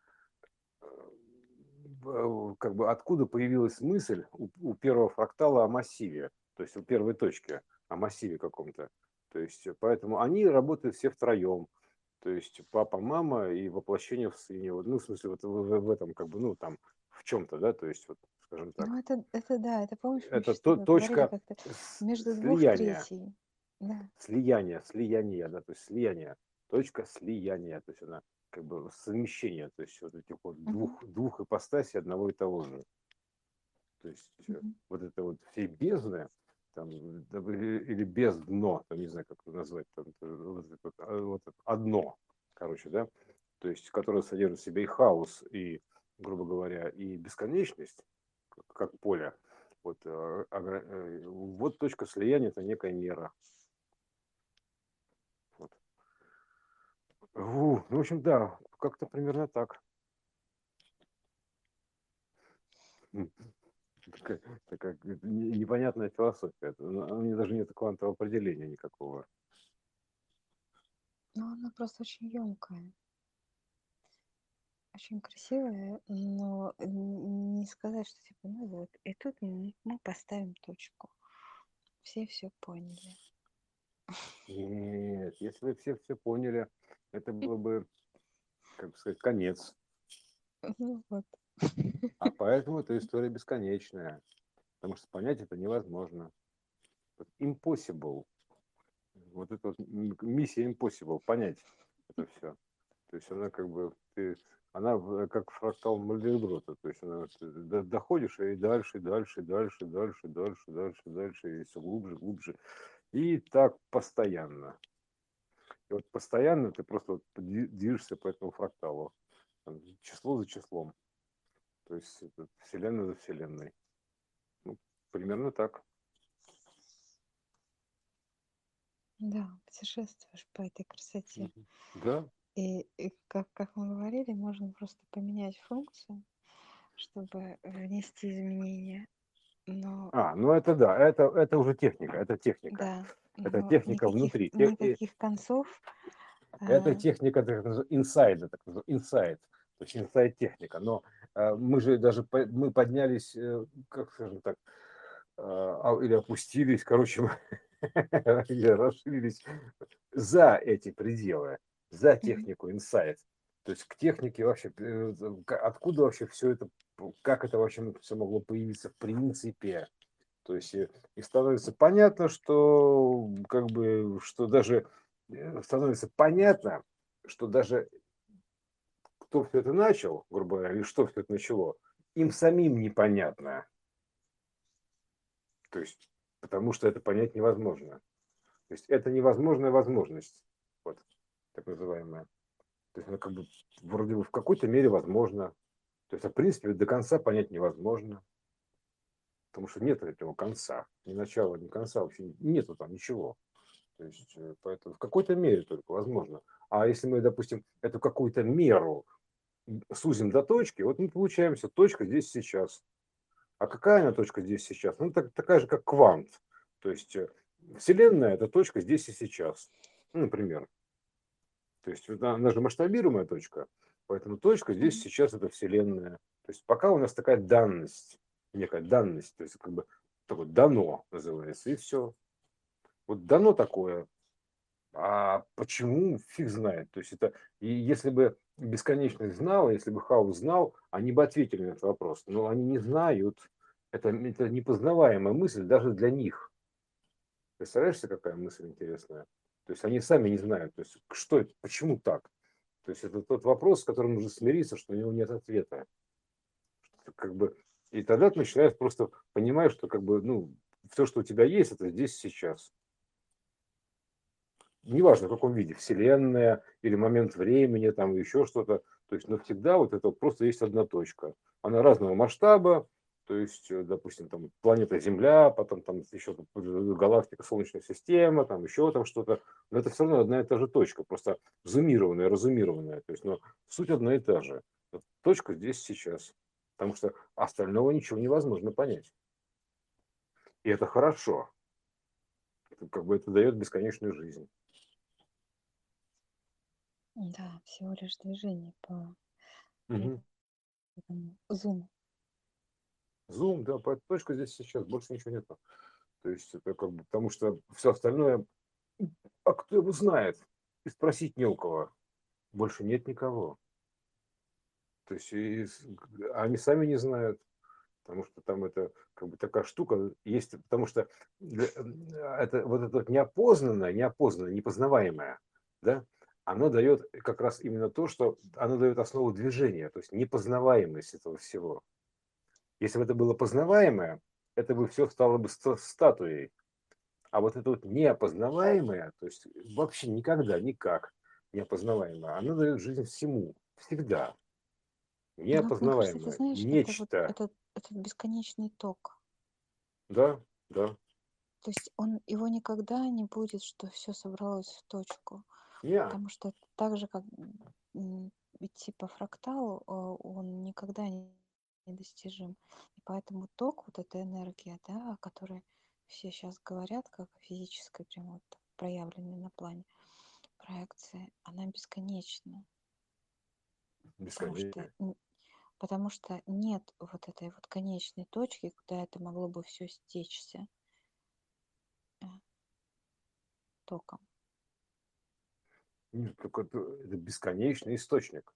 как бы откуда появилась мысль у, у первого фрактала о массиве, то есть у первой точки о массиве каком-то. То есть э, поэтому они работают все втроем. То есть папа, мама и воплощение в сыне. Ну, в смысле, вот в, в- в этом, как бы, ну, там, в чем-то, да, то есть, вот, скажем так, Ну, это, это да, это помнишь, мы это то, точка между двух слияния, третей. Да. слияния, слияния, да, то есть слияние, точка слияния, то есть она как бы совмещение, то есть вот этих вот двух, двух ипостасей одного и того же. То есть э, Мгм. вот это вот все бездны, там, да, или, или бездно, там, не знаю, как это назвать, там, э, вот, это вот, а, вот это одно, короче, да, то есть, которое содержит в себе и хаос, и, грубо говоря, и бесконечность, как, поле, вот, э, э, вот точка слияния – это некая мера. Вот. Фу, ну, в общем, да, как-то примерно так. Такая, такая не- непонятная философия. Ну, У нее даже нет квантового определения никакого. Но она просто очень емкая, очень красивая, но не сказать, что типа, ну вот, и тут мы поставим точку. Все все поняли. Нет, если бы все все поняли, это было бы, как сказать, конец. Ну вот. А поэтому эта история бесконечная. Потому что понять это невозможно. Impossible. Вот это вот миссия Impossible. Понять это все. То есть она как бы, ты, она как фрактал Мальдеброта. То есть она, э, до- доходишь и дальше, и дальше, и дальше, и дальше, и дальше, и дальше, и дальше, и все глубже, глубже. И так постоянно. И вот постоянно ты просто вот дви- движешься по этому фракталу. Число за числом. То есть это вселенная за вселенной. Ну, примерно так. Да, путешествуешь по этой красоте. Да, И, и как, как мы говорили, можно просто поменять функцию, чтобы внести изменения. Но А, ну это да, это, это уже техника, это техника. да, Это но техника никаких, внутри. Тех- и- никаких концов. Это а, техника инсайда, так называемая, инсайд, то есть инсайд техника. Но э, мы же даже мы поднялись, э, как скажем так, э, а- или опустились, короче, мы или расширились за эти пределы, за технику инсайд. То есть к технике вообще, э, откуда вообще все это, как это вообще все могло появиться в принципе. То есть и, и становится понятно, что как бы, что даже э, становится понятно, что даже кто все это начал, грубо говоря, или что все это начало, им самим непонятно. То есть, потому что это понять невозможно. То есть это невозможная возможность, вот, так называемая. То есть она как бы вроде бы в какой-то мере возможно. То есть, а в принципе, до конца понять невозможно. Потому что нет этого конца. Ни начала, ни конца вообще нету там ничего. То есть, э, поэтому в какой-то мере только возможно. А если мы, допустим, эту какую-то меру сузим до точки, вот мы получаемся точка здесь сейчас. А какая она точка здесь сейчас? Ну, так, такая же, как квант. То есть э, Вселенная – это точка здесь и сейчас. Ну, например. То есть она, она же масштабируемая точка, поэтому точка здесь сейчас это Вселенная. То есть пока у нас такая данность, некая данность, то есть как бы такое дано называется, и все. Вот дано такое, а почему, фиг знает. То есть это, и если бы бесконечность знала, если бы хаос знал, они бы ответили на этот вопрос. Но они не знают. Это, это непознаваемая мысль даже для них. Представляешь себе, какая мысль интересная? То есть они сами не знают, то есть что это, почему так? То есть это тот вопрос, с которым нужно смириться, что у него нет ответа. Как бы, и тогда ты начинаешь просто понимать, что как бы, ну, все, что у тебя есть, это здесь сейчас. Неважно в каком виде, вселенная или момент времени, там еще что-то, то есть навсегда вот это просто есть одна точка. Она разного масштаба, то есть, э, допустим, там планета Земля, потом там еще галактика Солнечная система, там еще там что-то, но это все равно одна и та же точка, просто зумированная, разумированная, то есть, но суть одна и та же. Точка здесь сейчас, потому что остального ничего невозможно понять. И это хорошо. Как бы это дает бесконечную жизнь. Да, всего лишь движение по зуму. Зум, да, по точка здесь сейчас, больше ничего нет. То есть это как бы, потому что все остальное, а кто его знает? И спросить не у кого. Больше нет никого. То есть и они сами не знают, потому что там это как бы такая штука есть, потому что это вот это вот неопознанное, неопознанное, непознаваемое, да, оно дает как раз именно то, что оно дает основу движения, то есть непознаваемость этого всего. Если бы это было познаваемое, это бы все стало бы статуей. А вот это вот неопознаваемое, то есть вообще никогда, никак неопознаваемое, оно дает жизнь всему, всегда. Неопознаваемое, ну, кажется, знаешь, нечто. Это вот этот, этот бесконечный ток. Да, да. То есть он, его никогда не будет, что все собралось в точку. Yeah. Потому что так же, как идти по фракталу, э, он никогда не недостижим. И поэтому ток, вот эта энергия, да, о которой все сейчас говорят, как о физической, прямо вот проявленной на плане проекции, она бесконечна. Бесконечно. Потому что, потому что нет вот этой вот конечной точки, куда это могло бы все стечься э, током. Нет, только это, это бесконечный источник,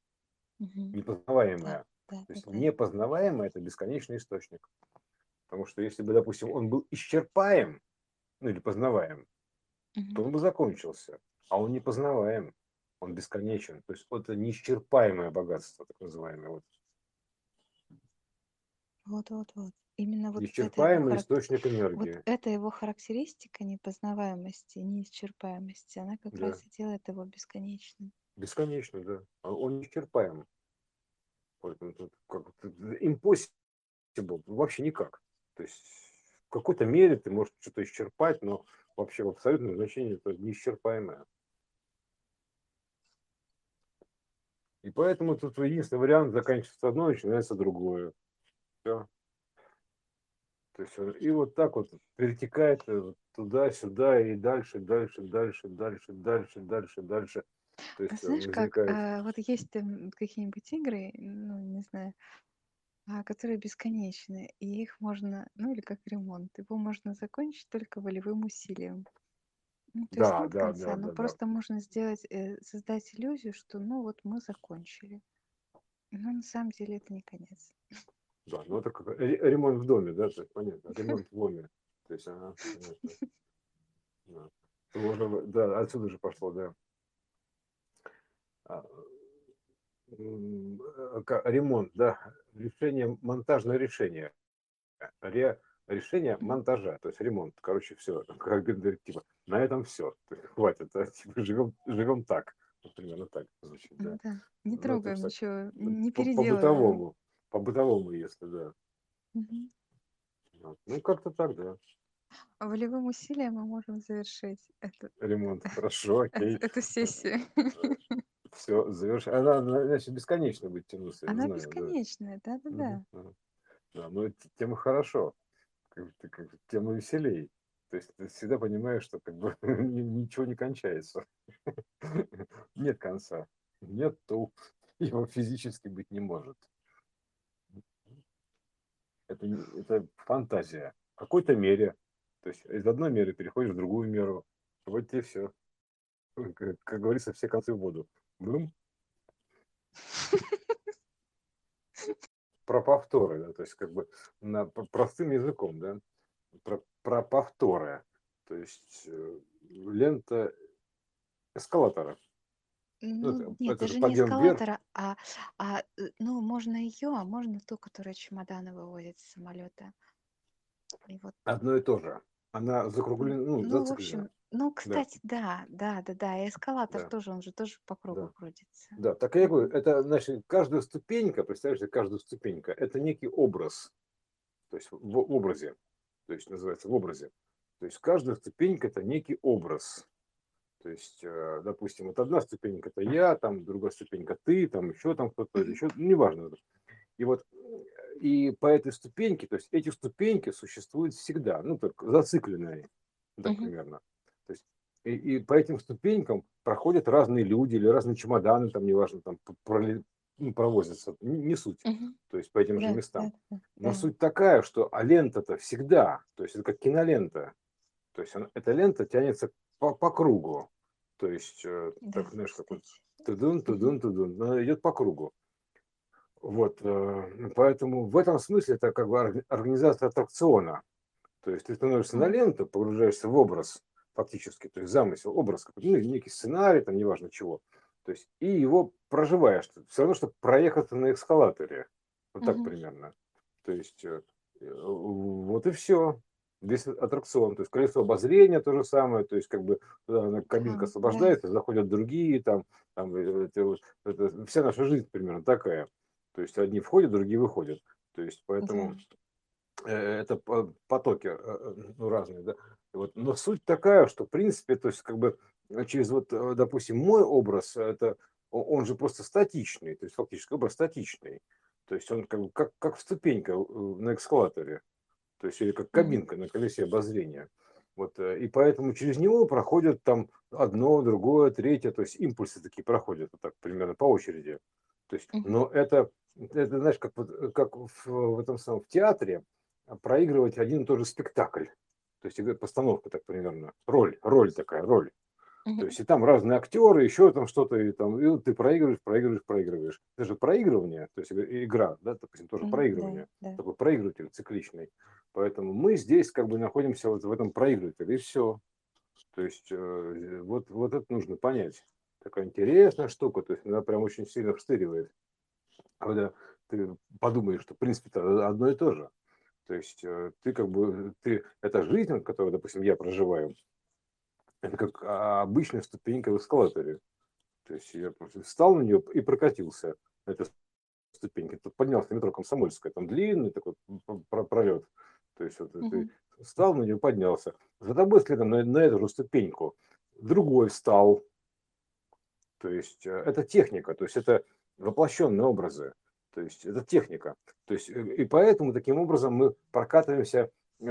угу. непознаваемое. Да, То есть да. непознаваемое – это бесконечный источник. Потому что если бы, допустим, он был исчерпаем, ну или познаваем, угу. то он бы закончился. А он не познаваем, он бесконечен. То есть это неисчерпаемое богатство, так называемое. Вот. Вот, вот, вот. Именно вот Неисчерпаемый это источник энергии. Вот это его характеристика непознаваемости, неисчерпаемости. Она как да. раз и делает его бесконечным. Бесконечно, да. А он неисчерпаем. Поэтому тут как impossible, вообще никак. То есть в какой-то мере ты можешь что-то исчерпать, но вообще в абсолютном значении это неисчерпаемое. И поэтому тут единственный вариант заканчивается одно, начинается другое. Все. То есть, и вот так вот перетекает туда-сюда и дальше, дальше, дальше, дальше, дальше, дальше, дальше. То есть Знаешь, как а, вот есть там какие-нибудь игры, ну, не знаю, а, которые бесконечны, и их можно, ну или как ремонт, его можно закончить только волевым усилием. Ну, то есть Да, нет да, конца, да, но да, да. просто можно сделать, э, создать иллюзию, что ну вот мы закончили. Но на самом деле это не конец. Да, ну это как ремонт в доме, да, есть понятно, ремонт в доме. То есть, ага, понятно. Да. Можно, да, отсюда же пошло, да. А, ремонт, да, решение, монтажное решение, Ре, решение монтажа, то есть ремонт, короче, все, как типа, на этом все, хватит, да, типа, живем, живем так, примерно так звучит, да. да. Не ну, трогаем ну, ничего, не переделываем. По по бытовому, если, да. Вот. Ну, как-то так, да. Волевым усилием мы можем завершить это, ремонт. Хорошо, окей. Эту сессию. Все, заверш... Она, значит, бесконечно будет тянуться. Она знаю, бесконечная, да, да, да. Но это тема хорошо, как, как, тема веселей. То есть ты всегда понимаешь, что как бы ничего не кончается. Нет конца. Нет, то его физически быть не может. Это, это фантазия. В какой-то мере. То есть из одной меры переходишь в другую меру. Вот тебе все. Как, как говорится, все концы в воду. Бум. Про повторы, да, то есть как бы на простым языком, да, про, про повторы. То есть э, лента эскалатора. Ну, ну нет, это даже не эскалатора, а, а, э, ну, можно ее, а можно ту, которая чемоданы вывозит с самолета. И вот. Одно и то же. Она закруглена, ну, ну в общем, ну, кстати, да, да, да, да, и эскалатор да. тоже, он же тоже по кругу да. крутится. Да, так я говорю, это, значит, каждая ступенька, представляешь, каждая ступенька, это некий образ, то есть в образе, то есть называется в образе. То есть каждая ступенька это некий образ. То есть, э, допустим, вот одна ступенька это я, там другая ступенька ты, там еще там кто-то, еще, ну, неважно. И вот и по этой ступеньке, то есть эти ступеньки существуют всегда, ну, так зацикленные, так примерно. То есть и, и по этим ступенькам проходят разные люди или разные чемоданы, там, неважно, там, проли, ну, провозятся, не, не суть, то есть по этим да, же местам. Да, да, Но да. суть такая, что а лента-то всегда, то есть это как кинолента, то есть она, эта лента тянется по, по кругу. То есть, э, да, так, знаешь, как вот тудун, тудун, тудун, она идет по кругу. Вот, э, поэтому в этом смысле это как бы организация аттракциона. То есть ты становишься на ленту, погружаешься в образ фактически, то есть замысел, образ, ну, некий сценарий, там неважно чего. То есть и его проживаешь. Все равно, что проехаться на эскалаторе. Вот так угу. примерно. То есть э, вот и все весь аттракцион, то есть колесо обозрения то же самое, то есть как бы туда кабинка освобождается, да. заходят другие, там, там э, это, это, вся наша жизнь примерно такая. То есть одни входят, другие выходят. То есть поэтому да. Э, это потоки э, ну, разные, да. Вот. Но суть такая, что в принципе, то есть как бы через вот, допустим, мой образ, это он же просто статичный, то есть фактически образ статичный. То есть он как, как, как ступенька на эскалаторе то есть или как кабинка на колесе обозрения. Вот, э, и поэтому через него проходят там одно, другое, третье, то есть импульсы такие проходят вот так примерно по очереди. То есть, но это, это знаешь, как, э, как в, в этом самом в театре проигрывать один и тот же спектакль. То есть постановка так примерно, роль, роль такая, роль. То есть и там разные актеры, еще там что-то, и там и ты проигрываешь, проигрываешь, проигрываешь. Это же проигрывание, то есть игра, да, допустим, тоже проигрывание, да, да. такой проигрыватель цикличный. Поэтому мы здесь как бы находимся вот в этом проигрывателе, и все. То есть э, вот, вот это нужно понять. Такая интересная штука, то есть она прям очень сильно встыривает. Когда ты подумаешь, что в принципе это одно и то же. То есть э, ты как бы, ты, это жизнь, которую, допустим, я проживаю, это как обычная ступенька в эскалаторе. То есть я встал на нее и прокатился на этой ступеньке. Тут поднялся метро Комсомольская, там длинный такой пролет. То есть вот угу. ты встал на нее, поднялся. За тобой следом на, на эту же ступеньку другой встал. То есть э, это техника, то есть это воплощенные образы. То есть это техника. То есть э, и поэтому таким образом мы прокатываемся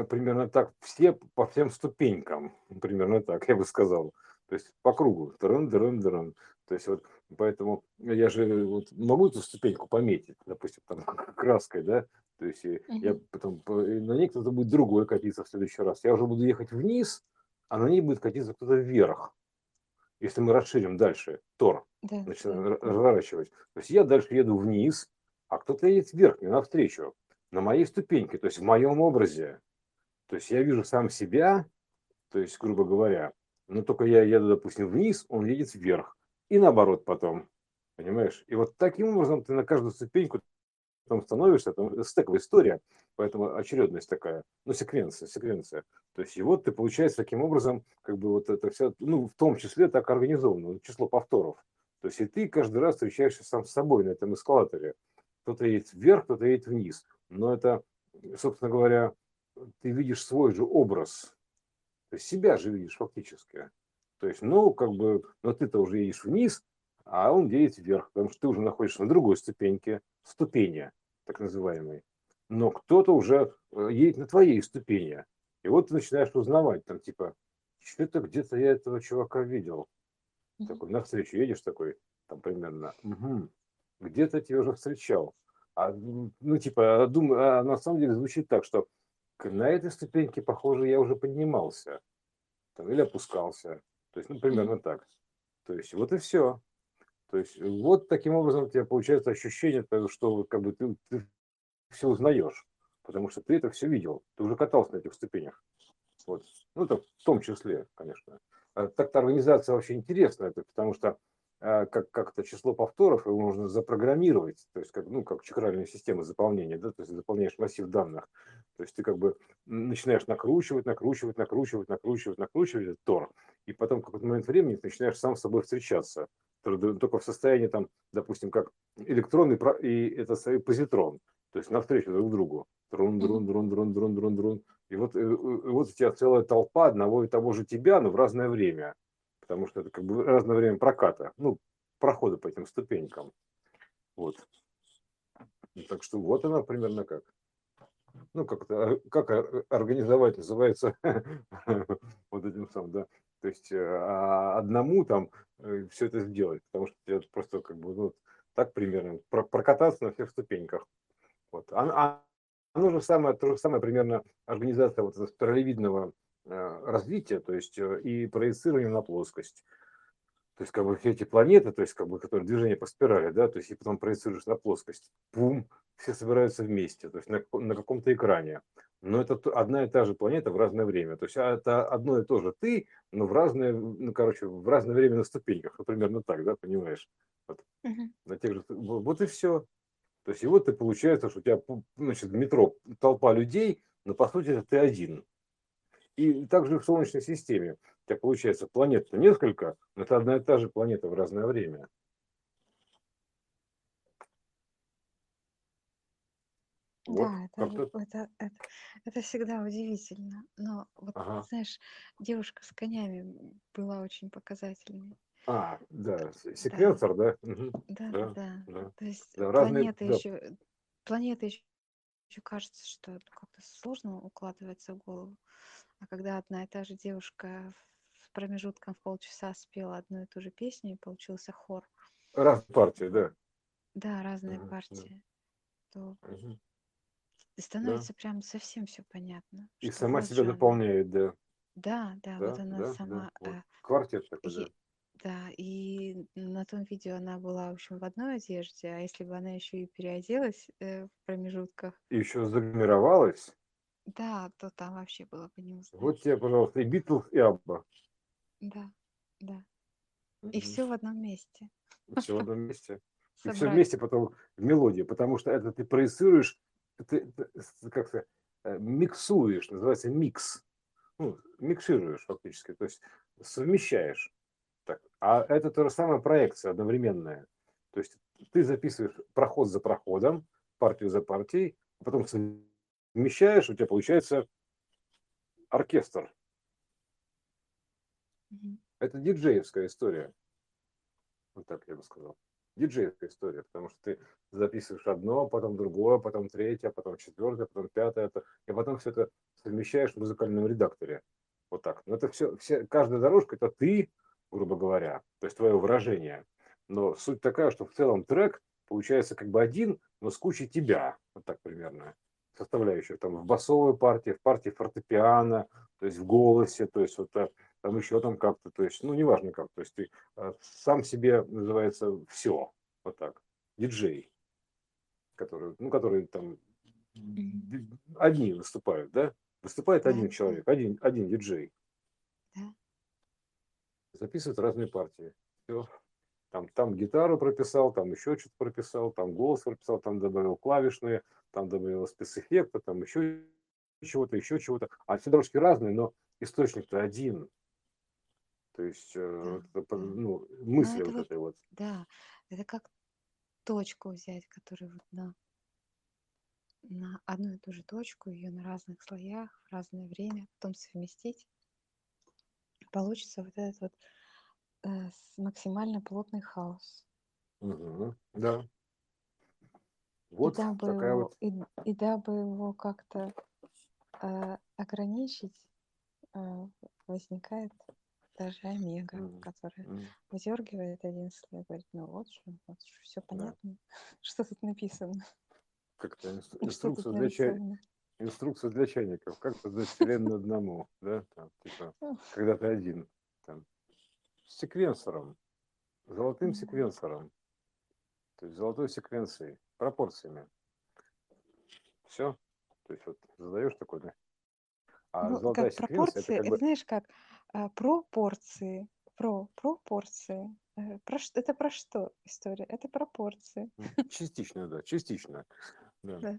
примерно так все по всем ступенькам, примерно так, я бы сказал. То есть по кругу. Дрын, дрын, дрын. То есть вот поэтому я же вот могу эту ступеньку пометить, допустим, там краской, да, то есть uh-huh. я потом на ней кто-то будет другой катиться в следующий раз. Я уже буду ехать вниз, а на ней будет катиться кто-то вверх. Если мы расширим дальше Тор, да, начинаем да. разворачивать. То есть я дальше еду вниз, а кто-то едет вверх, мне навстречу, на моей ступеньке, то есть в моем образе. То есть я вижу сам себя, то есть, грубо говоря, но только я еду, допустим, вниз, он едет вверх. И наоборот потом. Понимаешь? И вот таким образом ты на каждую ступеньку там становишься, там стековая история, поэтому очередность такая, ну, секвенция, секвенция. То есть, и вот ты, получается, таким образом, как бы вот это все, ну, в том числе так организовано, число повторов. То есть, и ты каждый раз встречаешься сам с собой на этом эскалаторе. Кто-то едет вверх, кто-то едет вниз. Но это, собственно говоря, ты видишь свой же образ. То есть, себя же видишь фактически. То есть, ну, как бы, но ты-то уже едешь вниз, а он едет вверх, потому что ты уже находишься на другой ступеньке, ступени так называемый, но кто-то уже э, едет на твоей ступени. И вот ты начинаешь узнавать, там, типа, что-то где-то я этого чувака видел. Мгм. Такой навстречу едешь такой, там примерно, «Мгм, где-то тебя уже встречал. А, ну, типа, а думаю, а на самом деле звучит так, что на этой ступеньке, похоже, я уже поднимался там, или опускался. То есть, ну, примерно так. То есть, вот и все. То есть, вот таким образом у тебя получается ощущение, что как бы ты, ты все узнаешь, потому что ты это все видел, ты уже катался на этих ступенях. Вот. Ну, это в том числе, конечно. А Так-то организация вообще интересная, это потому что а, как, как-то число повторов его можно запрограммировать, то есть как, ну, как чакральная система заполнения, да, то есть заполняешь массив данных. То есть ты как бы начинаешь накручивать, накручивать, накручивать, накручивать, накручивать этот тор, и потом в какой-то момент времени ты начинаешь сам с собой встречаться, только в состоянии там, допустим, как электрон и, и это позитрон, то есть навстречу друг другу. Мгм. друн, друн, друн, друн, друн, друн. И вот, э, э, вот у тебя целая толпа одного и того же тебя, но в разное время. Потому что это как бы разное время проката, ну, прохода по этим ступенькам. Вот. Ну, Так что вот она примерно как. Ну, как это, ор- как ор- организовать называется вот этим самым, да. То есть э, а одному там все это сделать, потому что тебе просто как бы ну, так примерно про- прокататься на всех ступеньках. Вот. А, а оно же самое, то же самое примерно организация вот этого спиралевидного э, развития, то есть э, и проецирование на плоскость. То есть как бы эти планеты, то есть как бы которые движение по спирали, да, то есть и потом проецируешь на плоскость, пум, все собираются вместе, то есть на, на каком-то экране. Но это одна и та же планета в разное время. То есть а, это одно и то же ты, но в разное, ну, короче, в разное время на ступеньках. Ну, примерно так, да, понимаешь? Вот, Мгм. на тех же, вот и все. То есть и вот ты получается, что у тебя значит, метро толпа людей, но по сути это ты один. И также в Солнечной системе тебя получается планет несколько, но это одна и та же планета в разное время. Вот Да, это, это, это, это всегда удивительно. Но вот, Ага. знаешь, девушка с конями была очень показательной. А, да, Да, секвенсор, да? Да, да, Да, да. да. То есть Да, разные, планеты да, еще, планеты еще, кажется, что как-то сложно укладывается в голову. А когда одна и та же девушка с промежутком в полчаса спела одну и ту же песню, и получился хор, разные партии, да. да, разные да, партии, то мгм, и да. становится прям совсем все понятно, И сама вот себя дополняет, да. Да, да, вот Да, она да, да. сама. Вот. э, Квартет такой, да. да, и на том видео она была, в общем, в одной одежде, а если бы она еще и переоделась э, в промежутках, И еще загримировалась. Да, то там вообще было бы не узнать. Вот тебе, пожалуйста, и Битлз, и Абба. Да, да. И все в одном месте. Все в одном месте. И все вместе потом в мелодии, потому что это ты проецируешь, ты, ты, с- как сказать, э, миксуешь, называется микс. Ну, микшируешь фактически, то есть совмещаешь. Так. А это то же самое проекция одновременная. То есть ты записываешь проход за проходом, партию за партией, а потом совмещаешь, у тебя получается оркестр. Мгм. Это диджеевская история. Вот так я бы сказал. Диджеевская история, потому что ты записываешь одно, потом другое, потом третье, потом четвертое, потом пятое, и потом все это совмещаешь в музыкальном редакторе. Вот так. Но это все, все, каждая дорожка это ты, грубо говоря, то есть твое выражение. Но суть такая, что в целом трек получается как бы один, но с кучей тебя. Вот так примерно. Составляющих там в басовой партии, в партии фортепиано, то есть в голосе, то есть вот э, там еще там как-то, то есть, ну, неважно как, то есть ты э, сам себе называется все, вот так, диджей, который, ну, который там одни выступают, да, выступает Да, один человек, один, один диджей, да. записывает разные партии, все, там, там гитару прописал, там еще что-то прописал, там голос прописал, там добавил клавишные, там добавил спецэффекты, там еще чего-то, еще чего-то, а все дорожки разные, но источник-то один, то есть, э, Да, это, ну, Ну, мысли вот вот, этой вот, да, это как точку взять, которую вот на, на одну и ту же точку, ее на разных слоях, в разное время, потом совместить. Получится вот этот вот э, с- максимально плотный хаос. Мгм. да, И вот дабы такая его, вот, и, и дабы его как-то э, ограничить, э, возникает даже омега, Мгм. которая М, выдергивает один слой, говорит, ну вот же, вот все Да. понятно, что тут написано, Как-то инс- что тут инструкция для чай, нарисовано. инструкция для чайников. Как создать вселенную одному, да? Там, типа, Ну, когда ты один. Там, секвенсором, золотым секвенсором, то есть золотой секвенцией, пропорциями. Все. То есть вот задаешь такой, да. А Ну, золотая как секвенция это пропорции, как это бы знаешь, как а, пропорции, про пропорции. Э, Про, это про что история? Это пропорции, частично, да, частично. Да. да.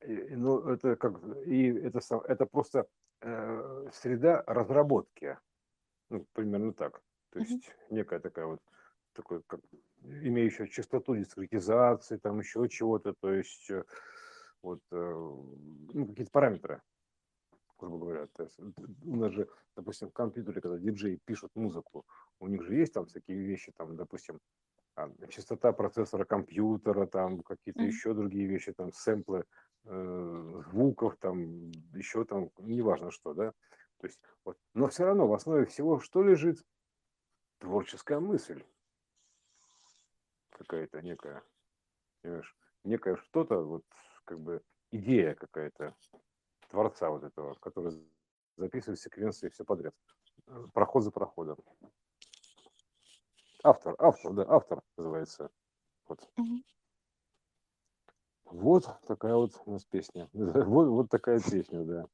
И- Ну, это как и это это просто э, среда разработки, ну, примерно так. То есть некая такая вот такой как имеющая частоту дискретизации, там еще чего-то, то есть э, вот э, ну, какие-то параметры, грубо говоря. То есть, у нас же, допустим, в компьютере, когда диджеи пишут музыку, у них же есть там всякие вещи, там, допустим, частота процессора компьютера, там какие-то Мгм. еще другие вещи, там сэмплы э, звуков, там еще там, неважно что, да. То есть, вот. Но все равно в основе всего что лежит? Творческая мысль какая-то некая, понимаешь? Некое что-то, вот как бы идея какая-то творца вот этого, который записывает секвенции все подряд. Проход за проходом. Автор, автор, да, автор называется. Вот. Вот такая вот у нас песня. Вот, вот такая песня, да.